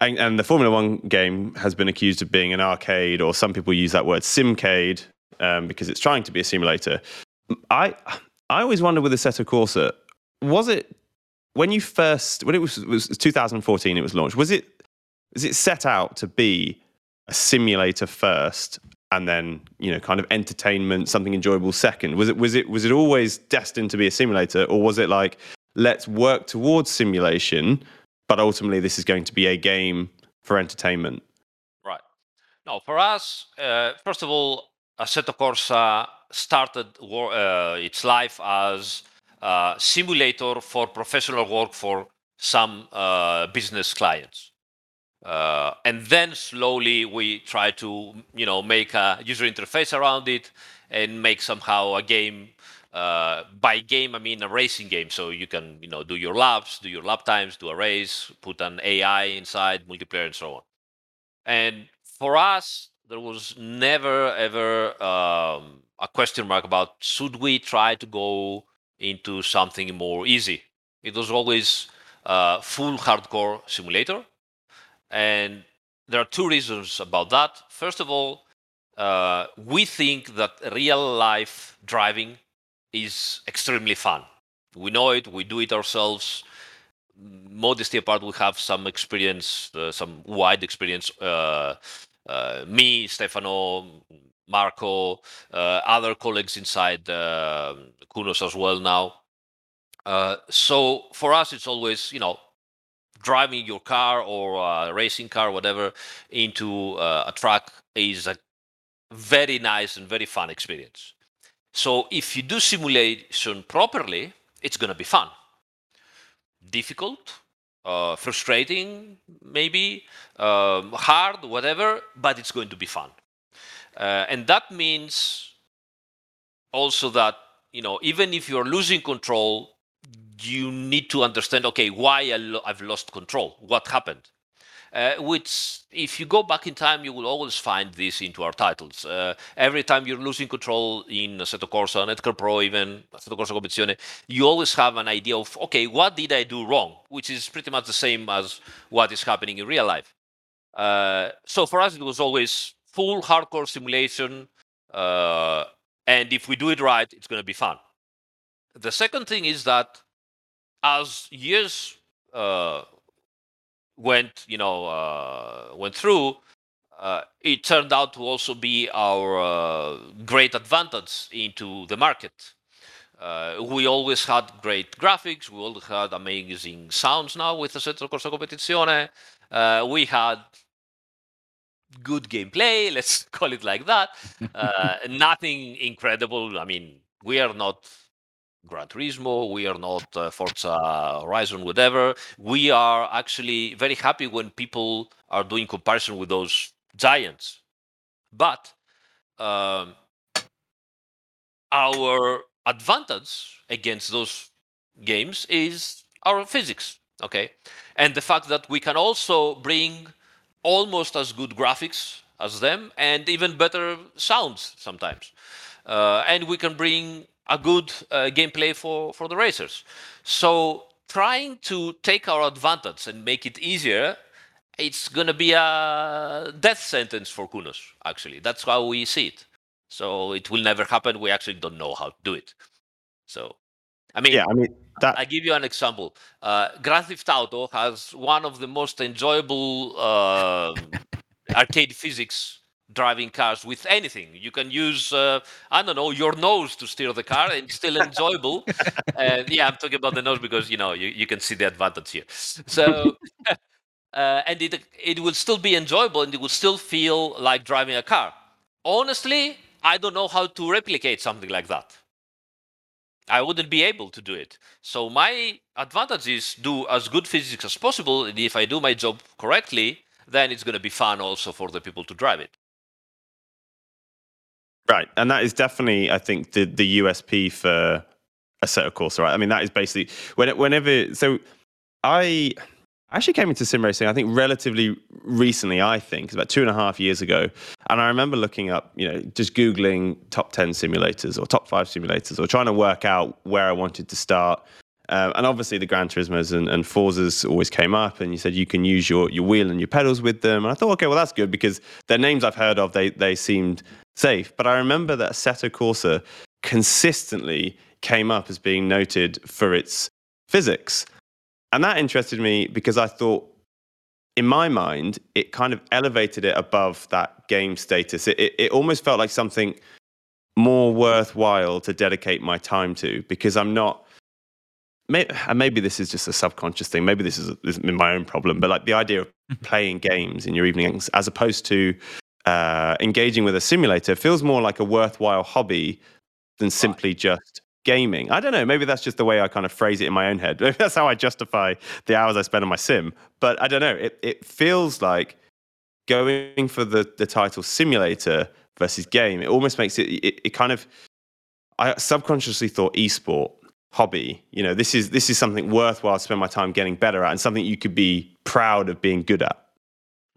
and, and the Formula One game has been accused of being an arcade, or some people use that word simcade um, because it's trying to be a simulator. I I always wondered with Assetto Corsa, was it when you first when it was, it was 2014 it was launched? Was it was it set out to be a simulator first and then you know kind of entertainment something enjoyable second was it was it was it always destined to be a simulator or was it like let's work towards simulation but ultimately this is going to be a game for entertainment right no for us uh, first of all assetto corsa started uh, its life as a simulator for professional work for some uh, business clients uh, and then slowly we try to, you know, make a user interface around it and make somehow a game. Uh, by game, I mean a racing game. So you can, you know, do your laps, do your lap times, do a race, put an AI inside, multiplayer, and so on. And for us, there was never ever um, a question mark about should we try to go into something more easy. It was always uh, full hardcore simulator and there are two reasons about that. First of all, uh, we think that real life driving is extremely fun. We know it, we do it ourselves. Modesty apart, we have some experience, uh, some wide experience. Uh, uh me, Stefano, Marco, uh, other colleagues inside uh, Kunos as well now. so for us, it's always, you know, driving your car or a racing car, whatever, into uh, a track is a very nice and very fun experience. So if you do simulation properly, it's going to be fun. Difficult, uh, frustrating, maybe um, hard, whatever, but it's going to be fun. Uh, and that means also that you know even if you're losing control you need to understand okay why I have lost control what happened uh, which if you go back in time you will always find this into our titles. Uh, every time you're losing control in Assetto Corsa netKar Pro even Assetto Corsa Competizione you always have an idea of okay what did I do wrong? Which is pretty much the same as what is happening in real life. Uh, so for us it was always full hardcore simulation uh, and if we do it right it's going to be fun. The second thing is that as years uh, went, you know, uh, went through, uh, it turned out to also be our uh, great advantage into the market. Uh, we always had great graphics. We always had amazing sounds now with the Assetto Corsa Competizione. Uh, we had good gameplay, let's call it like that. nothing incredible. I mean, we are not Gran Turismo, we are not uh, Forza Horizon, whatever. We are actually very happy when people are doing comparison with those giants. But um, our advantage against those games is our physics, okay? And the fact that we can also bring almost as good graphics as them and even better sounds sometimes. Uh, and we can bring a good uh, gameplay for, for the racers. So trying to take our advantage and make it easier, it's going to be a death sentence for Kunos, actually. That's how we see it. So it will never happen. We actually don't know how to do it. So, I mean, yeah, I mean, that... I give you an example. Uh, Grand Theft Auto has one of the most enjoyable uh, arcade physics driving cars with anything. You can use, uh, I don't know, your nose to steer the car and still enjoyable. and yeah, I'm talking about the nose because, you know, you, you can see the advantage here. So, uh, and it, it will still be enjoyable and it will still feel like driving a car. Honestly, I don't know how to replicate something like that. I wouldn't be able to do it. So my advantage is do as good physics as possible. And if I do my job correctly, then it's going to be fun also for the people to drive it. Right, and that is definitely, I think, the the USP for Assetto Corsa. Right, I mean, that is basically when, whenever. So, I actually came into sim racing. I think relatively recently. I think about two and a half years ago, and I remember looking up, you know, just googling top ten simulators or top five simulators, or trying to work out where I wanted to start. Um, and obviously, the Gran Turismos and, and Forzas always came up, and you said you can use your, your wheel and your pedals with them. And I thought, okay, well, that's good because they're names I've heard of. They they seemed safe. But I remember that Assetto Corsa consistently came up as being noted for its physics. And that interested me because I thought, in my mind, it kind of elevated it above that game status. It, it, it almost felt like something more worthwhile to dedicate my time to because I'm not. Maybe this is just a subconscious thing. Maybe this is, this is my own problem. But like the idea of playing games in your evenings, as opposed to uh, engaging with a simulator, feels more like a worthwhile hobby than simply just gaming. I don't know. Maybe that's just the way I kind of phrase it in my own head. Maybe that's how I justify the hours I spend on my sim. But I don't know. It it feels like going for the the title simulator versus game. It almost makes it it, it kind of. I subconsciously thought esport hobby. You know, this is this is something worthwhile to spend my time getting better at, and something you could be proud of being good at.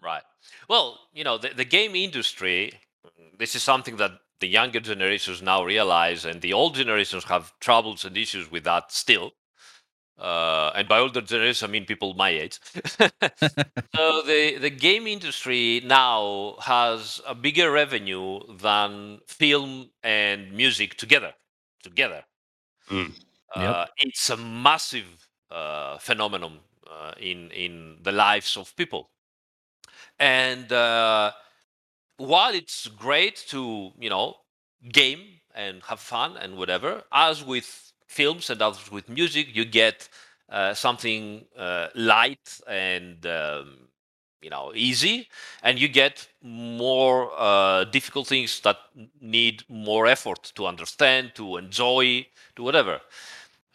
Right. Well, you know, the, the game industry. This is something that the younger generations now realize, and the old generations have troubles and issues with that still. Uh, and by older generation, I mean people my age. so the the game industry now has a bigger revenue than film and music together. Together, mm. Uh, yep. it's a massive uh, phenomenon uh, in in the lives of people, and uh, while it's great to you know game and have fun and whatever, as with films and as with music, you get uh, something uh, light and um, you know easy, and you get more uh, difficult things that need more effort to understand, to enjoy, to whatever.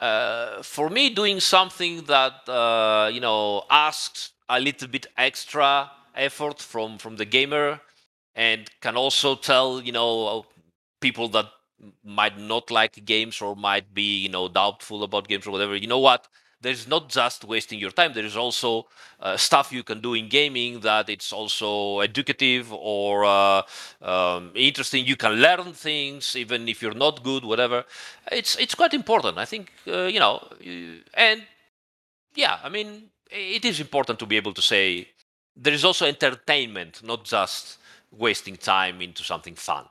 Uh, for me, doing something that uh, you know asks a little bit extra effort from from the gamer and can also tell you know people that might not like games or might be you know doubtful about games or whatever you know what there's not just wasting your time there is also uh, stuff you can do in gaming that it's also educative or uh, um, interesting you can learn things even if you're not good whatever it's it's quite important i think uh, you know and yeah i mean it is important to be able to say there is also entertainment not just wasting time into something fun.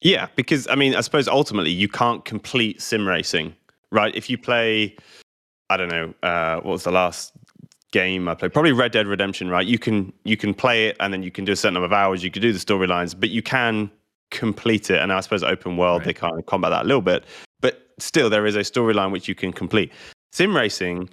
Yeah, because I mean, I suppose ultimately you can't complete sim racing, right? If you play, I don't know, uh, what was the last game I played? Probably Red Dead Redemption, right? You can you can play it and then you can do a certain number of hours. You can do the storylines, but you can complete it. And I suppose open world right. they kind of combat that a little bit, but still there is a storyline which you can complete. Sim racing,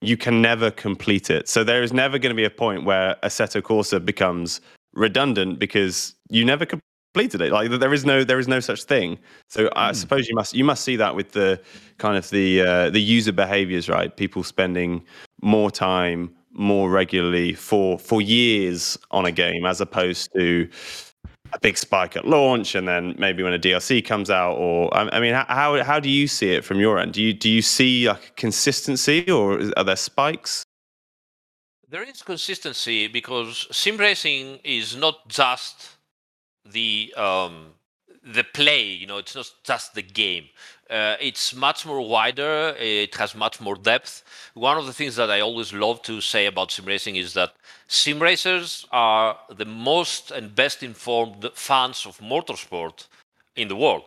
you can never complete it. So there is never going to be a point where Assetto Corsa becomes redundant because you never completed it. Like there is no there is no such thing. So mm. I hmm. suppose you must you must see that with the kind of the uh, the user behaviors, right? People spending more time more regularly for for years on a game as opposed to a big spike at launch and then maybe when a DLC comes out or I, I mean how how do you see it from your end do you do you see like consistency or are there spikes there is consistency because sim racing is not just the um, the play. You know, it's not just the game. Uh, it's much more wider. It has much more depth. One of the things that I always love to say about sim racing is that sim racers are the most and best informed fans of motorsport in the world.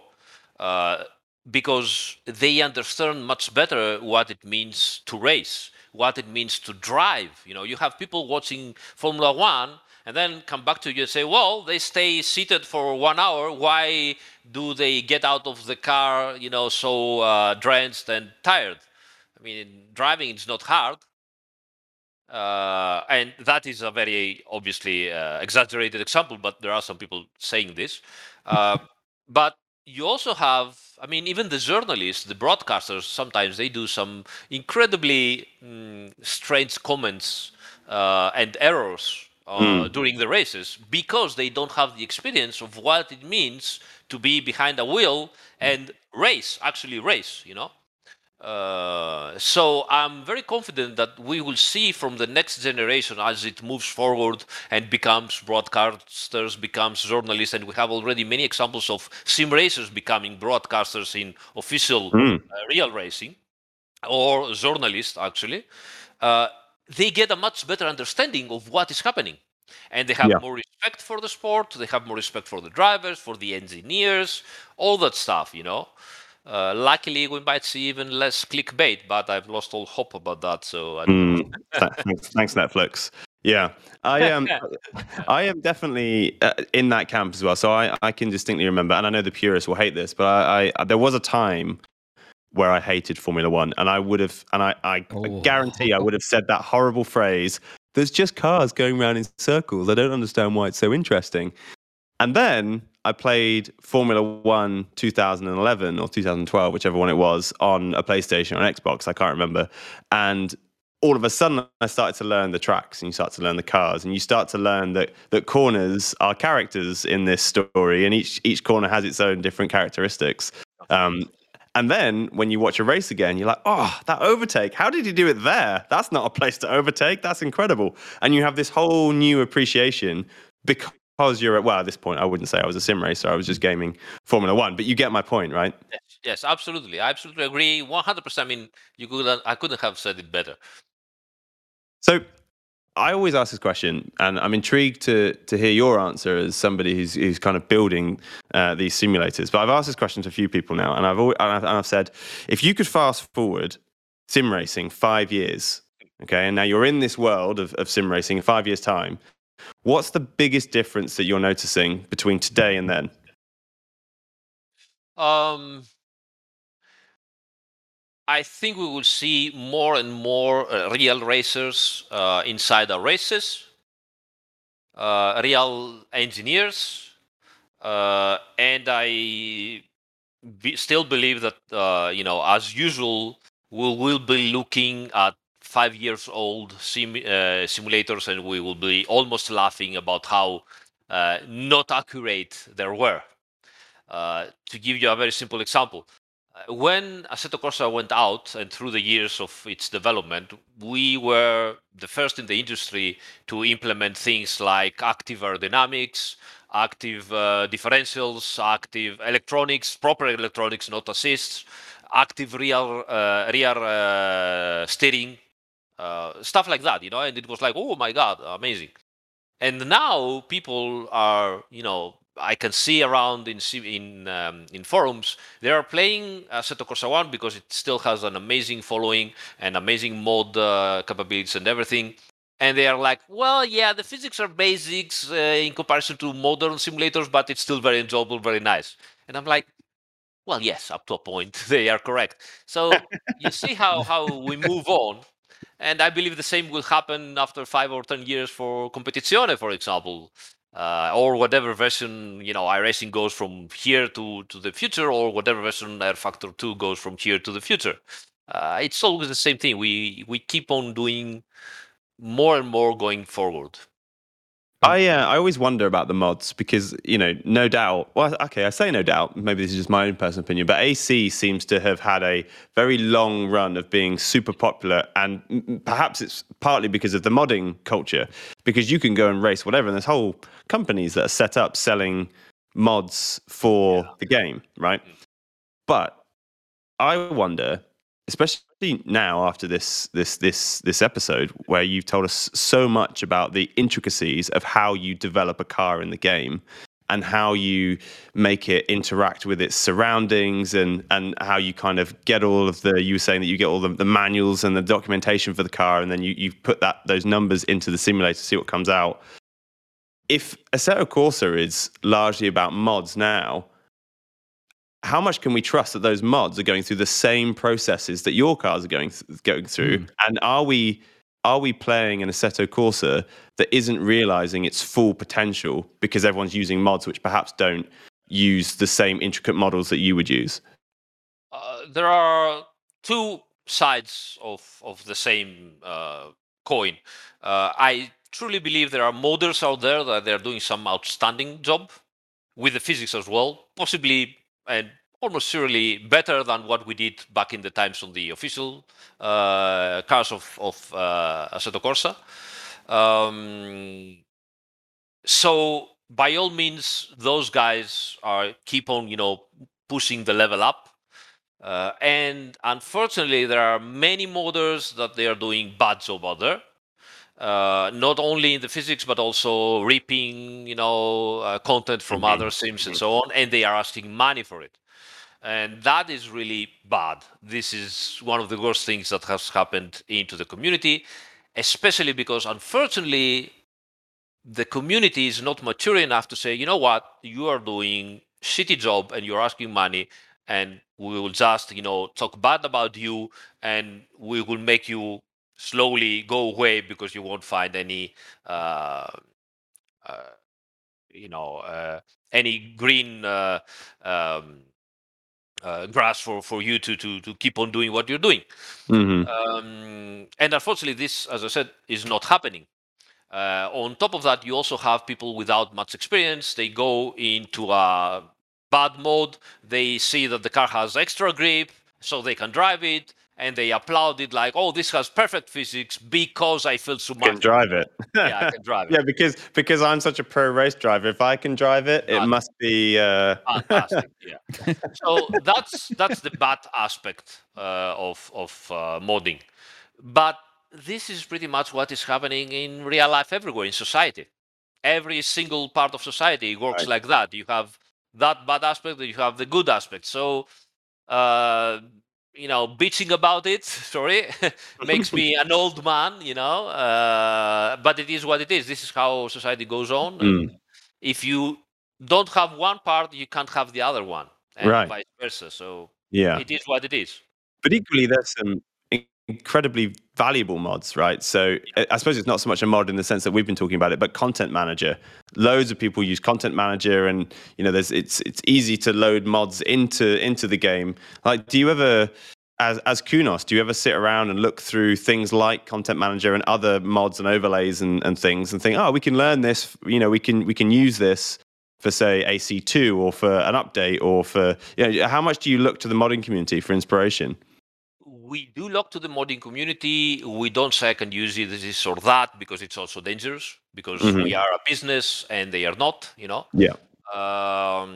Uh, because they understand much better what it means to race what it means to drive. You know, you have people watching Formula One and then come back to you and say, well, they stay seated for one hour. Why do they get out of the car, you know, so uh, drenched and tired? I mean, driving is not hard. Uh, and that is a very obviously uh, exaggerated example, but there are some people saying this. Uh, but you also have i mean even the journalists the broadcasters sometimes they do some incredibly mm, strange comments uh, and errors uh, mm. during the races because they don't have the experience of what it means to be behind a wheel and race actually race you know uh, so I'm very confident that we will see from the next generation as it moves forward and becomes broadcasters, becomes journalists, and we have already many examples of sim racers becoming broadcasters in official mm. uh, real racing or journalists actually. Uh, they get a much better understanding of what is happening and they have yeah. more respect for the sport they have more respect for the drivers for the engineers all that stuff you know Uh, luckily, we might see even less clickbait, but I've lost all hope about that. So I don't. Mm, thanks, thanks, Netflix. Yeah, I am. I am definitely uh, in that camp as well. So I, I can distinctly remember, and I know the purists will hate this, but I, I there was a time where I hated Formula One, and I would have, and I, I Oh. guarantee I would have said that horrible phrase. There's just cars going around in circles. I don't understand why it's so interesting. And then I played Formula One 2011 or 2012, whichever one it was, on a PlayStation or an Xbox. I can't remember. And all of a sudden, I started to learn the tracks, and you start to learn the cars, and you start to learn that that corners are characters in this story, and each each corner has its own different characteristics. Um, and then when you watch a race again, you're like, oh, that overtake. How did he do it there? That's not a place to overtake. That's incredible. And you have this whole new appreciation because you're at, well, at this point, I wouldn't say I was a sim racer. I was just gaming Formula One. But you get my point, right? Yes, yes, absolutely. I absolutely agree. 100%. I mean, you couldn't, I couldn't have said it better. So I always ask this question, and I'm intrigued to to hear your answer as somebody who's who's kind of building uh, these simulators. But I've asked this question to a few people now, and I've always, and I've, and I've said, if you could fast forward sim racing five years, okay, and now you're in this world of, of sim racing in five years' time, what's the biggest difference that you're noticing between today and then? Um, I think we will see more and more uh, real racers uh, inside our races, uh, real engineers, uh, and I be, still believe that uh, you know, as usual, we will be looking at five years old sim, uh, simulators, and we will be almost laughing about how not accurate they were. To give you a very simple example, when Assetto Corsa went out and through the years of its development, we were the first in the industry to implement things like active aerodynamics, active uh, differentials, active electronics, proper electronics, not assists, active rear uh, rear uh, steering, uh, stuff like that. You know, and it was like, oh my god, amazing. And now people are, you know, I can see around in in um, in forums they are playing Assetto Corsa One because it still has an amazing following and amazing mod uh, capabilities and everything. And they are like, well, yeah, the physics are basics uh, in comparison to modern simulators, but it's still very enjoyable, very nice. And I'm like, well, yes, up to a point, they are correct. So you see how how we move on, and I believe the same will happen after five or ten years for Competizione, for example uh, or whatever version you know iRacing goes from here to to the future, or whatever version rFactor Two goes from here to the future. Uh, it's always the same thing. We we keep on doing more and more going forward. I uh, I always wonder about the mods because you know, no doubt. Well, okay, I say no doubt. Maybe this is just my own personal opinion, but AC seems to have had a very long run of being super popular, and perhaps it's partly because of the modding culture. Because you can go and race whatever, and there's whole companies that are set up selling mods for Yeah. the game, right? But I wonder, especially now after this this this this episode, where you've told us so much about the intricacies of how you develop a car in the game and how you make it interact with its surroundings and and how you kind of get all of the you were saying that you get all the, the manuals and the documentation for the car and then you, you put that those numbers into the simulator to see what comes out. If Assetto Corsa is largely about mods now how much can we trust that those mods are going through the same processes that your cars are going th- going through? Hmm. And are we are we playing an Assetto Corsa that isn't realizing its full potential because everyone's using mods which perhaps don't use the same intricate models that you would use? Uh, there are two sides of of the same uh, coin. Uh, I truly believe there are modders out there that they're doing some outstanding job with the physics as well, possibly and almost surely better than what we did back in the times on the official uh, cars of of uh, Assetto Corsa. Um, so by all means, those guys are keep on you know pushing the level up. Uh, and unfortunately, there are many modders that they are doing bad job out there. Uh, not only in the physics, but also reaping, you know, uh, content from Mhm. other sims and so on, and they are asking money for it. and that is really bad. This is one of the worst things that has happened into the community, especially because unfortunately the community is not mature enough to say, you know what, you are doing shitty job and you're asking money and we will just, you know, talk bad about you and we will make you slowly go away because you won't find any, uh, uh, you know, uh, any green uh, um, uh, grass for, for you to, to, to keep on doing what you're doing. Mhm. Um, and unfortunately, this, as I said, is not happening. Uh, on top of that, you also have people without much experience. They go into a bad mode. They see that the car has extra grip, so they can drive it, and they applaud it like, "Oh, this has perfect physics because I feel so You can much." drive it. Yeah, I can drive it. yeah, because because I'm such a pro race driver. If I can drive it, it. must be. Uh... fantastic yeah so that's that's the bad aspect uh, of of uh, modding but this is pretty much what is happening in real life everywhere in society every single part of society works Right. like that you have that bad aspect you have the good aspect so uh you know bitching about it sorry makes me an old man you know uh but it is what it is this is how society goes on Mm. if you don't have one part, you can't have the other one, and Right. vice versa. So Yeah. it is what it is. But equally, there's some in- incredibly valuable mods, right? So I- suppose it's not so much a mod in the sense that we've been talking about it, but Content Manager. Loads of people use Content Manager, and you know, there's it's it's easy to load mods into into the game. Like, do you ever, as as Kunos, do you ever sit around and look through things like Content Manager and other mods and overlays and, and things, and think, oh, we can learn this. You know, we can we can use this for say AC2 or for an update or for you know, how much do you look to the modding community for inspiration? We do look to the modding community. We don't second use it this or that because it's also dangerous because Mhm. we are a business and they are not. You know. Yeah. Um,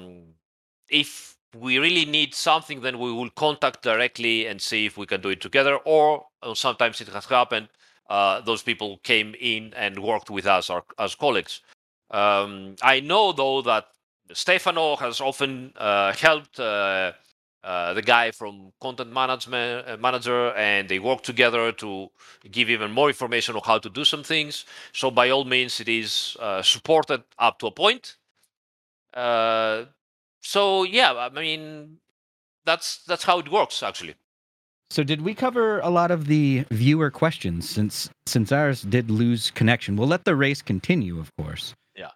if we really need something, then we will contact directly and see if we can do it together. Or uh, sometimes it has happened. Uh, those people came in and worked with us our, as colleagues. Um, I know though that Stefano has often uh, helped uh, the guy from content management uh, manager, and they work together to give even more information on how to do some things. So by all means, it is uh, supported up to a point. Uh, so yeah, I mean, that's that's how it works actually. So did we cover a lot of the viewer questions since since Aris did lose connection? We'll let the race continue, of course. Yeah.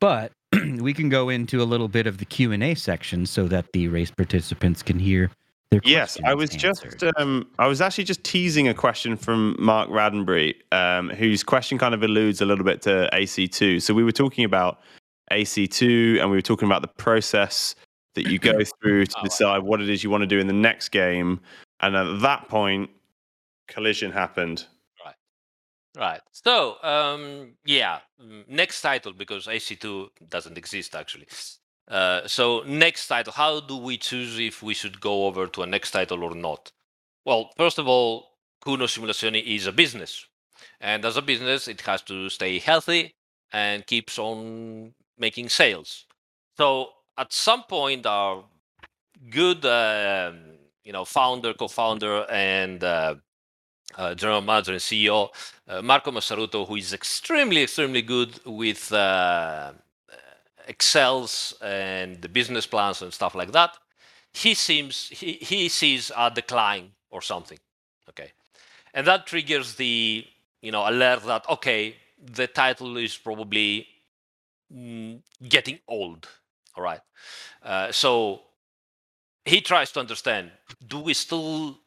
But we can go into a little bit of the Q&A section so that the race participants can hear their questions. Yes, I was questions just um, I was actually just teasing a question from Mark Radenbury, um, whose question kind of alludes a little bit to AC2. So we were talking about AC2, and we were talking about the process that you go through to Oh, decide what it is you want to do in the next game, and at that point, collision happened. Right. So, um, yeah, mm, next title because AC2 doesn't exist actually. Uh, so, next title. How do we choose if we should go over to a next title or not? Well, first of all, Kunos Simulazioni is a business, and as a business, it has to stay healthy and keeps on making sales. So, at some point, our good, um, you know, founder, co-founder, and uh, uh, general manager and CEO uh, Marco Massarutto, who is extremely, extremely good with uh, Excels and the business plans and stuff like that. He seems he, he sees a decline or something. Okay, and that triggers the you know alert that okay the title is probably mm, getting old. All right, uh, so he tries to understand: do we still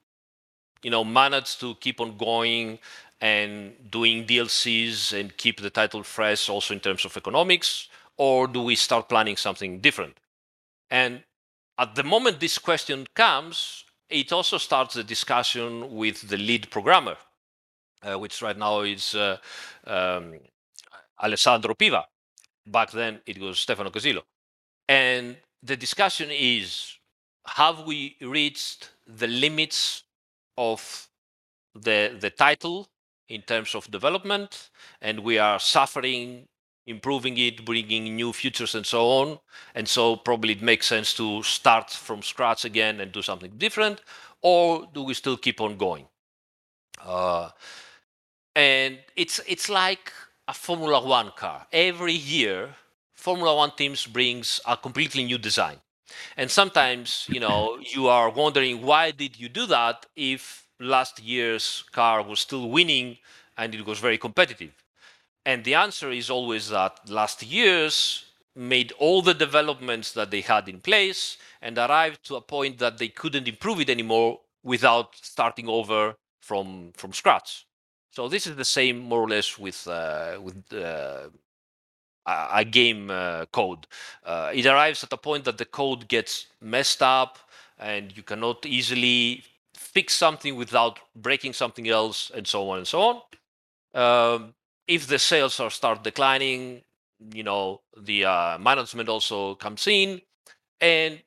you know manage to keep on going and doing DLCs and keep the title fresh also in terms of economics or do we start planning something different? And at the moment this question comes it also starts the discussion with the lead programmer uh, which right now is uh, um, Alessandro Piva. Back then it was Stefano Casillo and the discussion is have we reached the limits of the the title in terms of development and we are suffering improving it, bringing new features and so on. And so probably it makes sense to start from scratch again and do something different, or do we still keep on going? Uh, and it's it's like a Formula One car. Every year, Formula One teams brings a completely new design. And sometimes, you know, you are wondering why did you do that if last year's car was still winning and it was very competitive? And the answer is always that last year's made all the developments that they had in place and arrived to a point that they couldn't improve it anymore without starting over from from scratch. So this is the same more or less with uh, with uh, a, game uh, code. Uh, it arrives at a point that the code gets messed up and you cannot easily fix something without breaking something else and so on and so on. Um, if the sales are start declining, you know, the uh, management also comes in and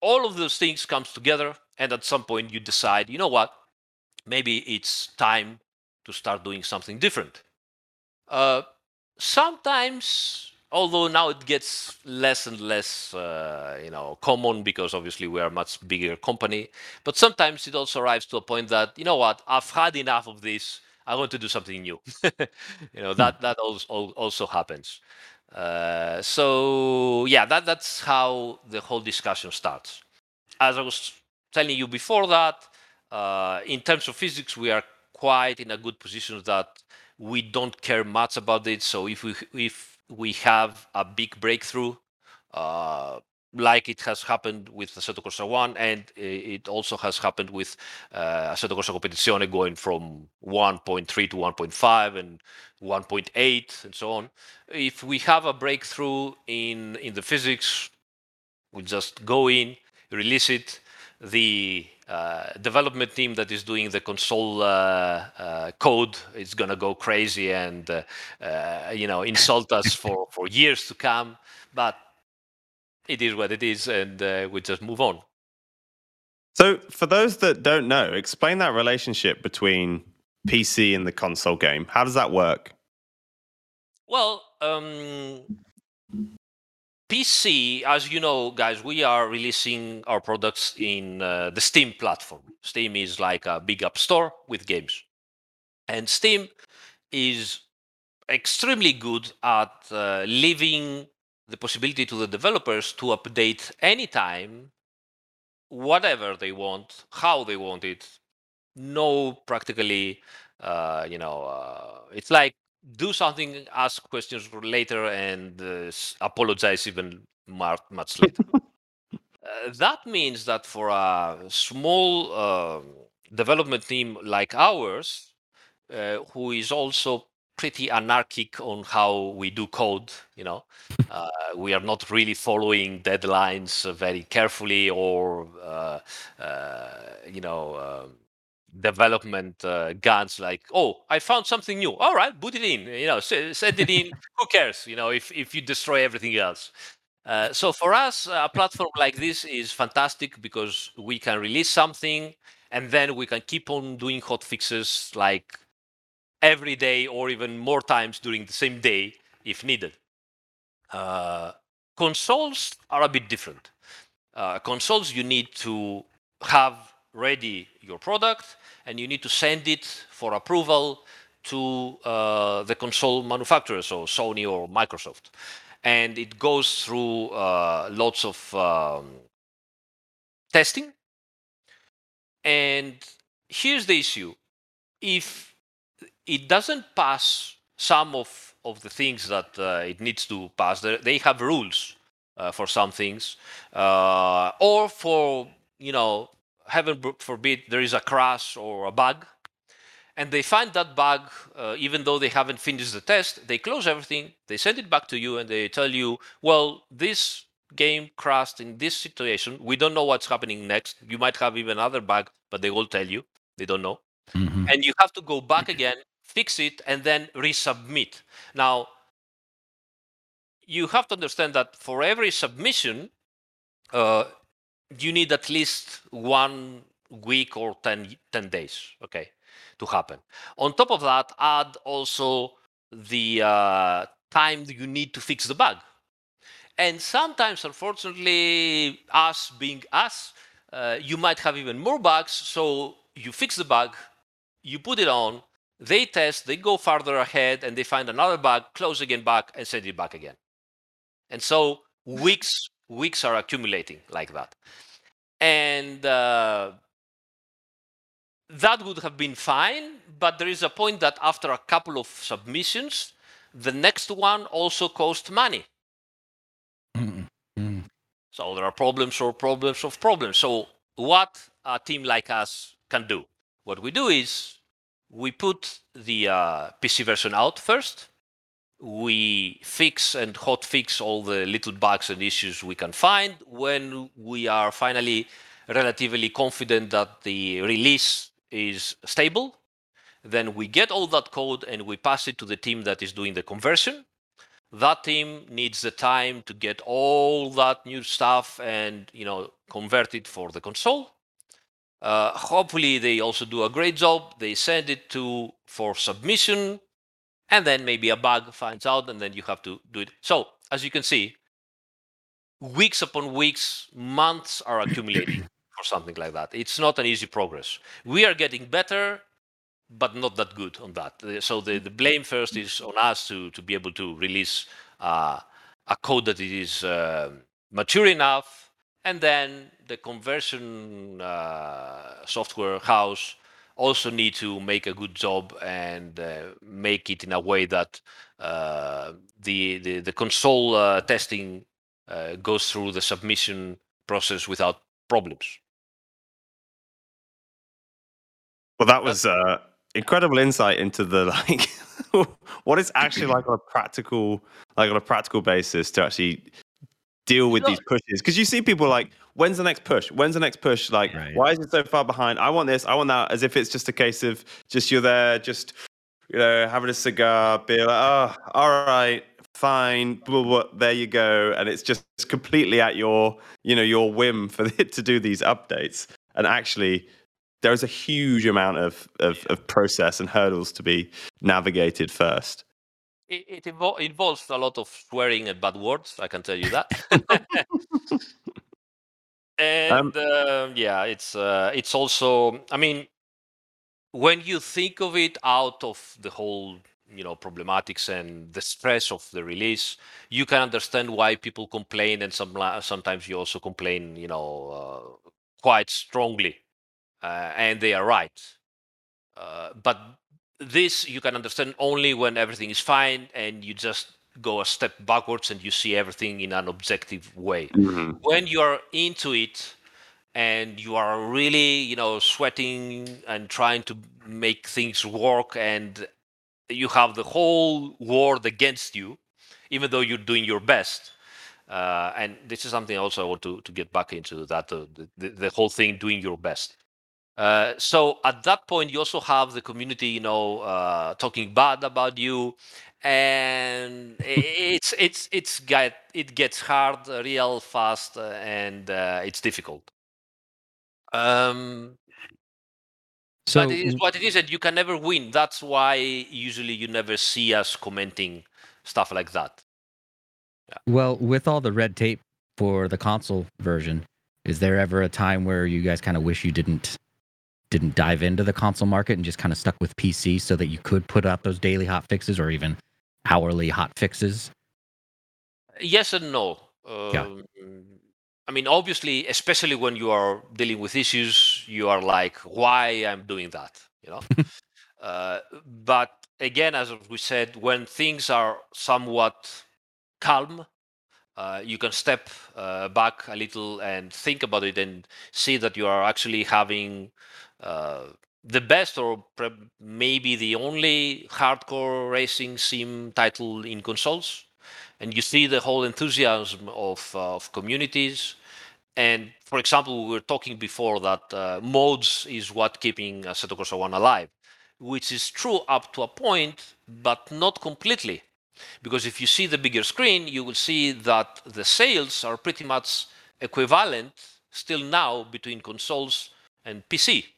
all of those things comes together and at some point you decide, you know what, maybe it's time to start doing something different. Uh, sometimes although now it gets less and less uh, you know common because obviously we are a much bigger company but sometimes it also arrives to a point that you know what i've had enough of this. I want to do something new. You know that that also, also happens. Uh, so yeah that that's how the whole discussion starts. As i was telling you before that uh, in terms of physics we are quite in a good position that we don't care much about it. So if we if we have a big breakthrough, uh, like it has happened with Assetto Corsa 1, and it also has happened with uh, Assetto Corsa Competizione going from 1.3 to 1.5 and 1.8 and so on. If we have a breakthrough in in the physics, we just go in, release it. The uh, development team that is doing the console uh, uh, code is going to go crazy and uh, uh, you know insult us for for years to come but it is what it is and uh, we just move on. So for those that don't know explain that relationship between pc and the console game. How does that work? Well um, PC, as you know, guys, we are releasing our products in uh, the Steam platform. Steam is like a big app store with games. And Steam is extremely good at uh, leaving the possibility to the developers to update anytime whatever they want, how they want it. No, practically, uh, you know, uh, it's like do something, ask questions later, and uh, apologize even much, much later. uh, that means that for a small uh, development team like ours, uh, who is also pretty anarchic on how we do code, you know, uh, we are not really following deadlines very carefully, or uh, you know um, development uh, guns like oh i found something new. All right put it in you know send it in. Who cares you know if, if you destroy everything else. Uh, so for us a platform like this is fantastic because we can release something and then we can keep on doing hot fixes like every day or even more times during the same day if needed. Uh, consoles are a bit different. Uh, consoles you need to have ready your product and you need to send it for approval to uh, the console manufacturer, so Sony or Microsoft. And it goes through uh, lots of um, testing. And here's the issue if it doesn't pass some of, of the things that uh, it needs to pass, they have rules uh, for some things, uh, or for you know heaven forbid, there is a crash or a bug, and they find that bug, uh, even though they haven't finished the test, they close everything, they send it back to you, and they tell you, well, this game crashed in this situation. We don't know what's happening next. You might have even other bug, but they will tell you. They don't know. Mm-hmm. And you have to go back again, fix it, and then resubmit. Now, you have to understand that for every submission, uh, you need at least one week or 10, 10 days, okay, to happen. On top of that, add also the uh, time you need to fix the bug. And sometimes, unfortunately, us being us, uh, you might have even more bugs. So you fix the bug, you put it on, they test, they go farther ahead, and they find another bug, close again back, and send it back again. And so weeks weeks are accumulating like that, and uh, that would have been fine. But there is a point that after a couple of submissions, the next one also cost money. Mm-mm. So there are problems or problems of problems. So what a team like us can do? What we do is we put the uh, PC version out first. We fix and hot fix all the little bugs and issues we can find. When we are finally relatively confident that the release is stable, then we get all that code and we pass it to the team that is doing the conversion. That team needs the time to get all that new stuff and you know convert it for the console. Uh, hopefully they also do a great job. They send it to for submission and then maybe a bug finds out and then you have to do it. So as you can see weeks upon weeks months are accumulating for something like that. It's not an easy progress. We are getting better but not that good on that. So the, the blame first is on us to, to be able to release uh, a code that is uh, mature enough, and then the conversion uh, software house also need to make a good job and uh, make it in a way that uh, the, the the console uh, testing uh, goes through the submission process without problems. Well, that was uh, incredible insight into the like what it's actually like on a practical, like on a practical basis to actually deal with these pushes. Because you see people like, when's the next push? When's the next push? Like, Right. why is it so far behind? I want this. I want that. As if it's just a case of just you're there, just you know, having a cigar, be like, oh, all right. Fine, blah, blah, blah, there you go, and it's just completely at your, you know, your whim for it to do these updates. And actually, there's a huge amount of, of, of process and hurdles to be navigated first. It, it invo- involves a lot of swearing and bad words. I can tell you that. and um, yeah, it's uh, it's also. I mean, when you think of it out of the whole, you know, problematics and the stress of the release, you can understand why people complain, and some sometimes you also complain, you know, uh, quite strongly, uh, and they are right. Uh, but this you can understand only when everything is fine and you just go a step backwards and you see everything in an objective way. When you are into it and you are really you know sweating and trying to make things work and you have the whole world against you even though you're doing your best uh, and this is something also i want to, to get back into that uh, the, the whole thing doing your best uh, so at that point, you also have the community, you know, uh, talking bad about you, and it's it's it's get it gets hard real fast, uh, and uh, it's difficult. Um, So but it is what it is, and you can never win. That's why usually you never see us commenting stuff like that. Well, with all the red tape for the console version, is there ever a time where you guys kind of wish you didn't didn't dive into the console market and just kind of stuck with PC so that you could put out those daily hot fixes or even hourly hot fixes? Yes and no. Yeah. Um, I mean, obviously, especially when you are dealing with issues, you are like, why I'm doing that, you know? uh, but again, as we said, when things are somewhat calm, uh, you can step uh, back a little and think about it and see that you are actually having uh, the best or maybe the only hardcore racing sim title in consoles and you see the whole enthusiasm of, uh, of communities. And for example, we were talking before that uh, modes is what keeping Assetto Corsa 1 alive, which is true up to a point, but not completely. Because if you see the bigger screen, you will see that the sales are pretty much equivalent still now between consoles and PC.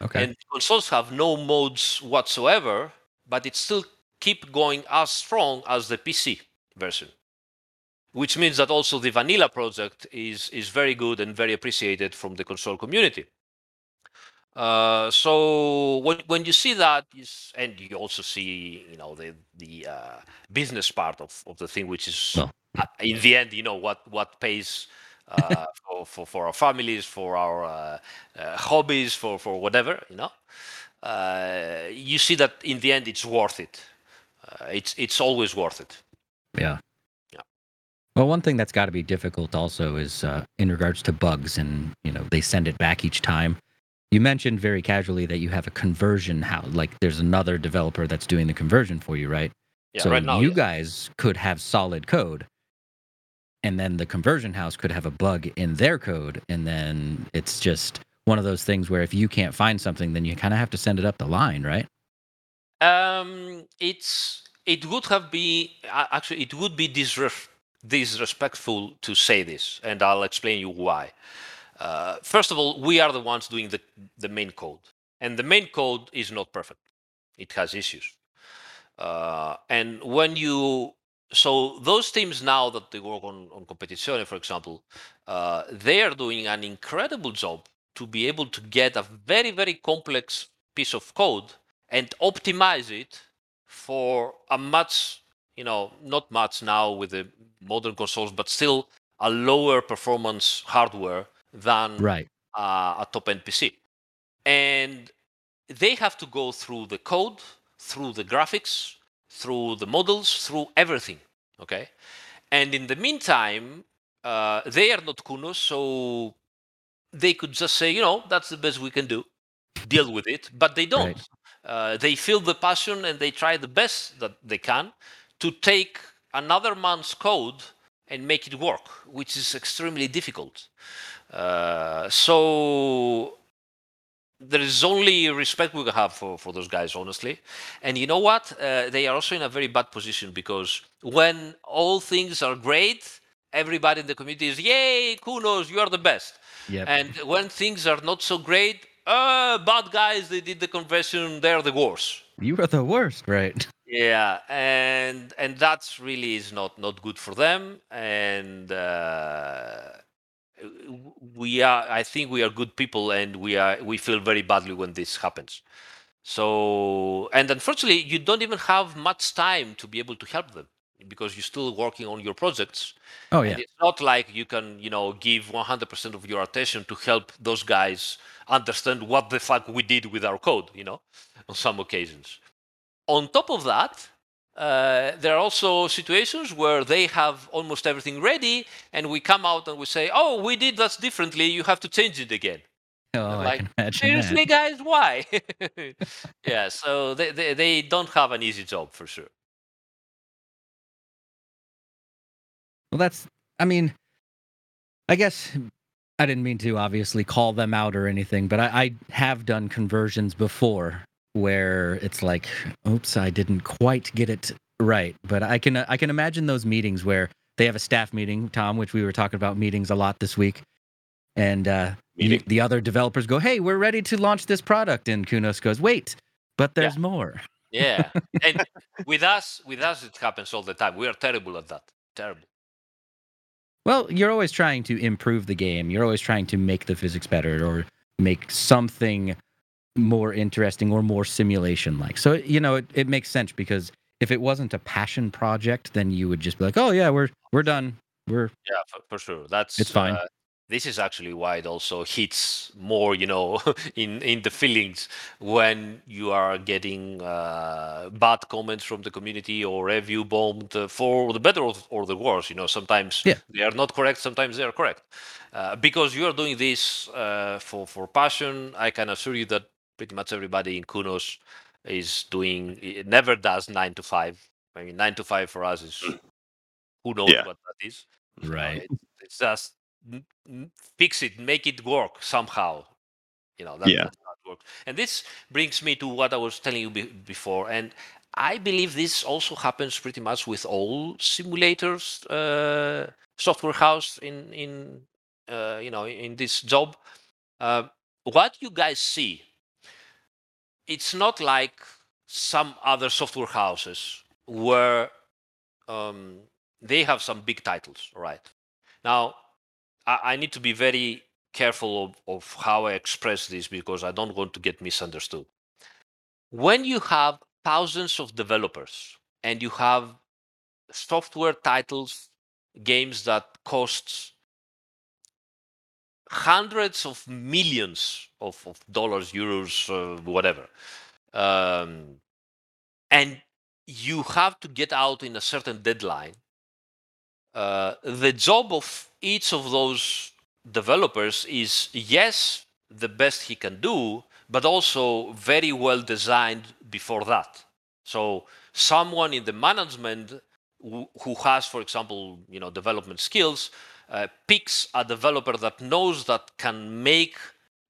Okay. And consoles have no modes whatsoever, but it still keep going as strong as the PC version, which means that also the vanilla project is is very good and very appreciated from the console community. Uh, so when when you see that, is, and you also see, you know, the the uh, business part of, of the thing, which is uh, in the end, you know, what what pays uh, for, for for our families, for our uh, uh, hobbies, for for whatever, you know, uh, you see that in the end, it's worth it. Uh, it's it's always worth it. Yeah. Yeah. Well, one thing that's got to be difficult also is uh, in regards to bugs, and you know they send it back each time. You mentioned very casually that you have a conversion house, like there's another developer that's doing the conversion for you, right? Yeah, so right now, you yes. guys could have solid code, and then the conversion house could have a bug in their code, and then it's just one of those things where if you can't find something, then you kind of have to send it up the line, right? Um, it's it would have be a- actually it would be disres- disrespectful to say this, and I'll explain you why. Uh, first of all, we are the ones doing the the main code, and the main code is not perfect. It has issues, uh, and when you so those teams now that they work on on competizione, for example, uh, they are doing an incredible job to be able to get a very very complex piece of code and optimize it for a much you know not much now with the modern consoles but still a lower performance hardware than Right. uh, a top end pc and they have to go through the code through the graphics through the models through everything okay and in the meantime uh, they are not kunos so they could just say you know that's the best we can do deal with it but they don't Right. uh, they feel the passion and they try the best that they can to take another man's code and make it work, which is extremely difficult. Uh, so there is only respect we can have for, for those guys, honestly. And you know what? Uh, they are also in a very bad position because when all things are great, everybody in the community is, yay, kudos, you are the best. Yep. And when things are not so great, uh, bad guys, they did the conversion, they're the worst. you are the worst, right? Yeah, and and that's really is not not good for them. And uh, Uh, we are, I think, we are good people, and we are we feel very badly when this happens. So, and unfortunately, you don't even have much time to be able to help them because you're still working on your projects. Oh And yeah. it's not like you can, you know, give 100% of your attention to help those guys understand what the fuck we did with our code, you know, on some occasions. On top of that, uh, there are also situations where they have almost everything ready, and we come out and we say, "Oh, we did that differently. You have to change it again." Oh, I like, can imagine Seriously, that. guys, why? yeah, so they, they they don't have an easy job for sure. Well, that's. I mean, I guess I didn't mean to obviously call them out or anything, but I, I have done conversions before where it's like, oops, I didn't quite get it right. But I can I can imagine those meetings where they have a staff meeting, Tom, which we were talking about meetings a lot this week, and uh, you- the other developers go, "Hey, we're ready to launch this product," and Kunos goes, "Wait, but Yeah. there's more." Yeah, and with us, with us, it happens all the time. We are terrible at that. Terrible. Well, you're always trying to improve the game. You're always trying to make the physics better or make something more interesting or more simulation like. So, you know, it, it makes sense because if it wasn't a passion project, then you would just be like, oh, yeah, we're we're done. We're Yeah, for, for sure. That's It's fine. uh, this is actually why it also hits more, you know, in in the feelings when you are getting uh, bad comments from the community or review bombed for the better or, or the worse. You know, sometimes Yeah. they are not correct, sometimes they are correct. Uh, because you are doing this uh, for for passion, I can assure you that pretty much everybody in Kunos is doing it never does nine to five. I mean, nine to five for us is who knows Yeah. what that is. You know, Right. it's, it's just n- n- fix it, make it work somehow. You know, that, Yeah. that's how it works. And this brings me to what I was telling you be- before. And I believe this also happens pretty much with all simulators, uh, software house in in uh, you know in this job. Uh, what you guys see, it's not like some other software houses where um, they have some big titles, right? Now, I, I need to be very careful of, of how I express this because I don't want to get misunderstood. When you have thousands of developers and you have software titles, games that costs hundreds of millions of, of dollars, euros, uh, whatever, um, and you have to get out in a certain deadline. Uh, the job of each of those developers is yes, the best he can do, but also very well designed before that. So someone in the management who, who has, for example, you know, development skills, uh, picks a developer that knows that can make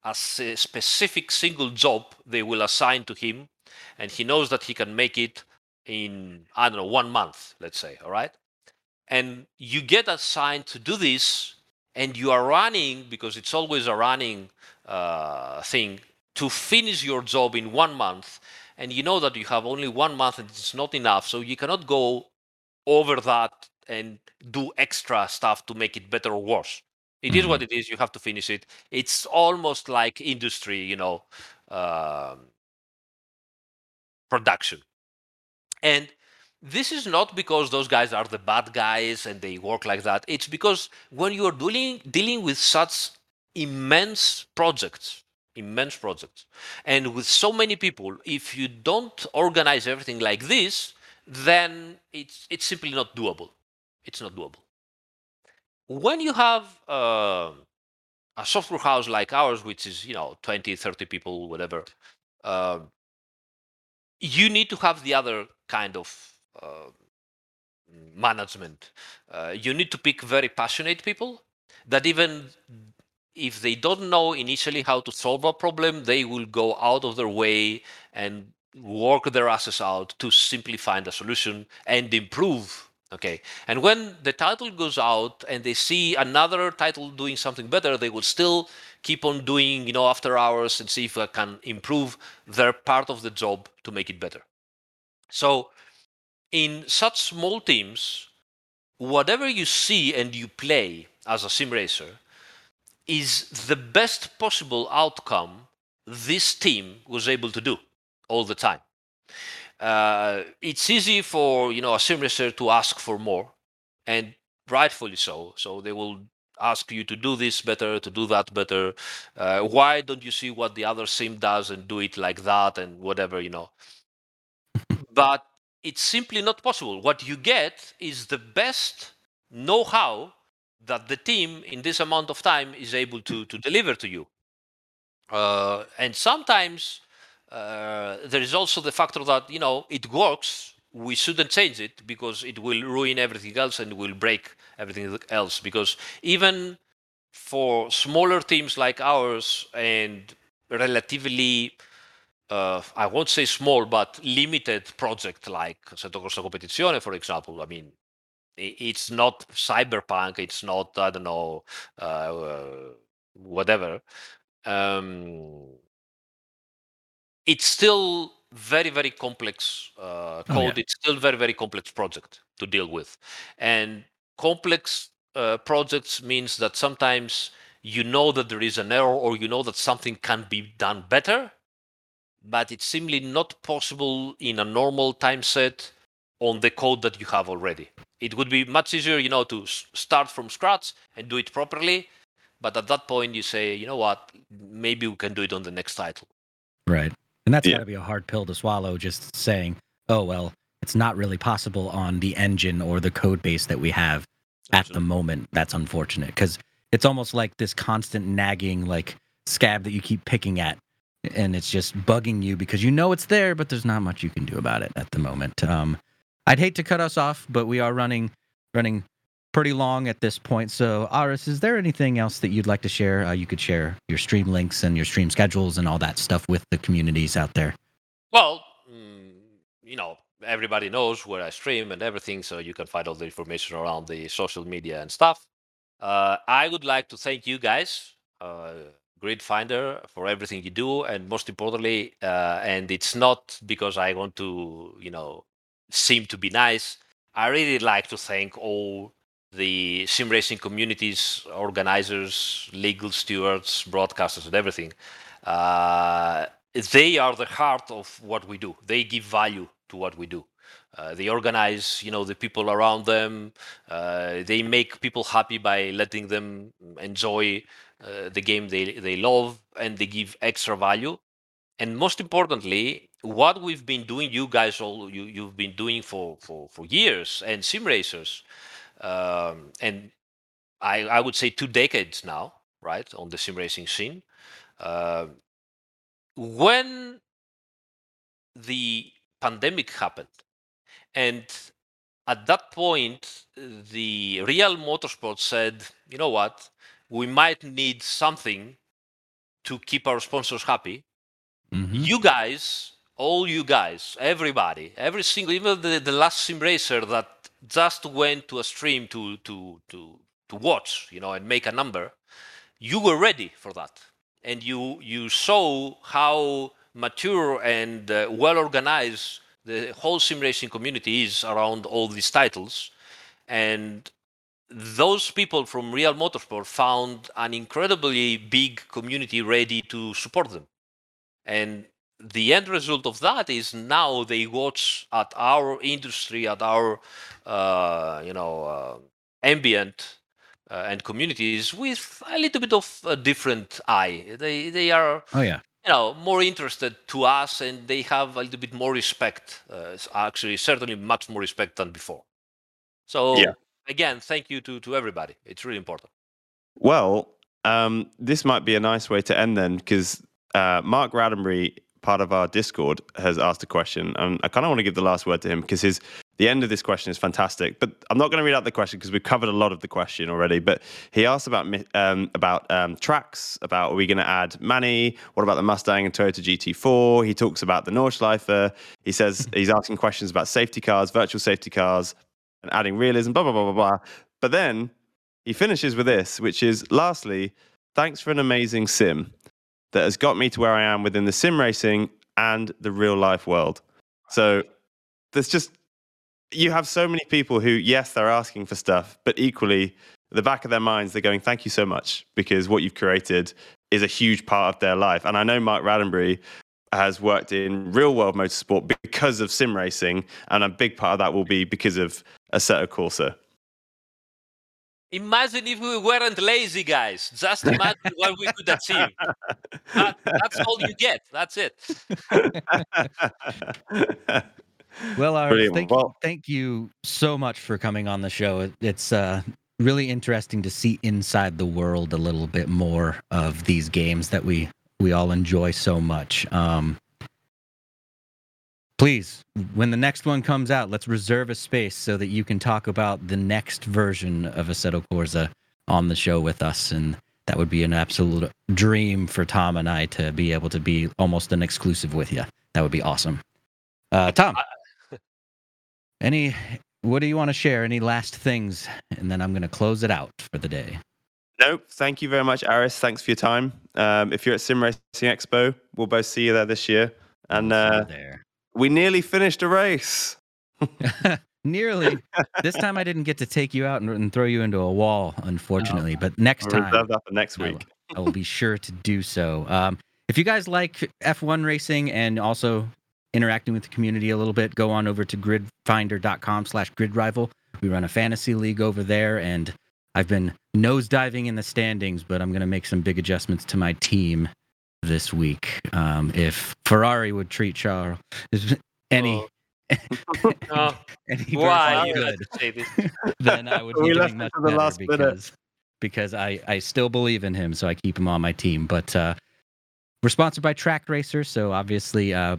a specific single job they will assign to him, and he knows that he can make it in I don't know one month, let's say, all right. And you get assigned to do this, and you are running because it's always a running uh, thing to finish your job in one month and you know that you have only one month and it's not enough so you cannot go over that and do extra stuff to make it better or worse It mm-hmm. is what it is you have to finish it it's almost like industry you know um, production and this is not because those guys are the bad guys and they work like that it's because when you're dealing dealing with such immense projects immense projects. And with so many people, if you don't organize everything like this, then it's it's simply not doable. It's not doable. When you have uh, a software house like ours, which is you know 20, 30 people, whatever, uh, you need to have the other kind of uh, management. You need to pick very passionate people that even if they don't know initially how to solve a problem, they will go out of their way and work their asses out to simply find a solution and improve. Okay. And when the title goes out and they see another title doing something better, they will still keep on doing, you know, after hours and see if they can improve their part of the job to make it better. So in such small teams, whatever you see and you play as a sim racer, is the best possible outcome this team was able to do all the time. Uh, it's easy for you know a sim racer to ask for more, and rightfully so. So they will ask you to do this better, to do that better. Uh, why don't you see what the other sim does and do it like that and whatever you know? but it's simply not possible. What you get is the best know-how that the team in this amount of time is able to to deliver to you. Uh, and sometimes uh, there is also the factor that you know it works. We shouldn't change it because it will ruin everything else and will break everything else. Because even for smaller teams like ours and relatively uh, I won't say small, but limited project like Assetto Corsa Competizione, for example. I mean, it's not cyberpunk it's not i don't know uh, whatever um, it's still very very complex uh, code oh, yeah. it's still very very complex project to deal with and complex uh, projects means that sometimes you know that there is an error or you know that something can be done better but it's simply not possible in a normal time set on the code that you have already. It would be much easier, you know, to start from scratch and do it properly. But at that point, you say, you know what, maybe we can do it on the next title. Right. And that's yeah. got to be a hard pill to swallow, just saying, oh, well, it's not really possible on the engine or the code base that we have at the moment. That's unfortunate because it's almost like this constant nagging, like scab that you keep picking at. And it's just bugging you because you know it's there, but there's not much you can do about it at the moment. Um, I'd hate to cut us off, but we are running running pretty long at this point. So, Aris, is there anything else that you'd like to share? Uh, you could share your stream links and your stream schedules and all that stuff with the communities out there. Well, mm, you know, everybody knows where I stream and everything, so you can find all the information around the social media and stuff. Uh, I would like to thank you guys uh, Grid Finder for everything you do, and most importantly, uh, and it's not because I want to, you know, seem to be nice. I really like to thank all the sim racing communities, organizers, legal stewards, broadcasters, and everything. Uh, they are the heart of what we do. They give value to what we do. Uh, they organize, you know, the people around them. Uh, they make people happy by letting them enjoy uh, the game they they love, and they give extra value. And most importantly, what we've been doing, you guys all you you've been doing for for for years, and sim racers, um, and I I would say two decades now, right, on the sim racing scene. Uh, when the pandemic happened and at that point, the real motorsport said, you know what, we might need something to keep our sponsors happy. Mhm. You guys, all you guys, everybody, every single, even the, the last sim racer that just went to a stream to to to to watch, you know, and make a number, you were ready for that, and you you saw how mature and uh, well organized the whole sim racing community is around all these titles, and those people from Real Motorsport found an incredibly big community ready to support them. And the end result of that is now they watch at our industry, at our, uh, you know, uh, ambient uh, and communities with a little bit of a different eye. They they are Oh yeah. you know more interested to us and they have a little bit more respect uh, actually certainly much more respect than before so Yeah. again thank you to to everybody it's really important Well, um, this might be a nice way to end then, because uh, Mark Raddenbury, part of our Discord, has asked a question, and I kind of want to give the last word to him because his the end of this question is fantastic. But I'm not going to read out the question because we've covered a lot of the question already. But he asked about um, about um, tracks, about are we going to add Manny? What about the Mustang and Toyota GT4? He talks about the Nordschleife. He says he's asking questions about safety cars, virtual safety cars, and adding realism. Blah blah blah blah blah. But then he finishes with this, which is lastly, thanks for an amazing sim that has got me to where I am within the sim racing and the real life world. So there's just, you have so many people who, yes, they're asking for stuff, but equally, the back of their minds, they're going, thank you so much, because what you've created is a huge part of their life. And I know Mark Raddenbury has worked in real world motorsport because of sim racing, and a big part of that will be because of Assetto Corsa. Imagine if we weren't lazy guys. Just imagine what we could achieve. That, that's all you get. That's it. Well, Aris, thank Well- thank you so much for coming on the show. It- It's uh, really interesting to see inside the world a little bit more of these games that we we all enjoy so much. Um, please, when the next one comes out, let's reserve a space so that you can talk about the next version of Assetto Corsa on the show with us, and that would be an absolute dream for Tom and I to be able to be almost an exclusive with you. That would be awesome. Uh, Tom. Any what do you want to share? Any last things? And then I'm going to close it out for the day. Nope. Thank you very much, Aris. Thanks for your time. Um, if you're at Sim Racing Expo, we'll both see you there this year. And uh, there. We nearly finished a race. Nearly. this time I didn't get to take you out and, and throw you into a wall, unfortunately. But next time reserve that for next I will- week. I will be sure to do so. Um, if you guys like F1 racing and also interacting with the community a little bit, go on over to gridfinder.com slash gridrival. We run a fantasy league over there, and I've been nosediving in the standings, but I'm going to make some big adjustments to my team this week. Um, if Ferrari would treat Charles any, Oh, any why person good, had to say this then I would be left doing much the better last minute. because because I I still believe in him, so I keep him on my team. But uh, we're sponsored by Trak Racer, so obviously uh,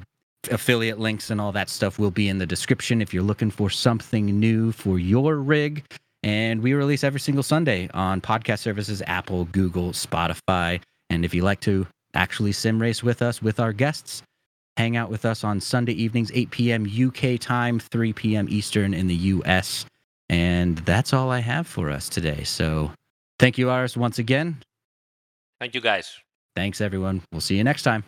affiliate links and all that stuff will be in the description if you're looking for something new for your rig. And we release every single Sunday on podcast services Apple, Google, Spotify. And if you like to actually sim race with us, with our guests, hang out with us on Sunday evenings, 8 p.m. UK time, 3 p.m. Eastern in the US. And that's all I have for us today. So thank you, Aris, once again. thank you guys Thanks, everyone. We'll see you next time.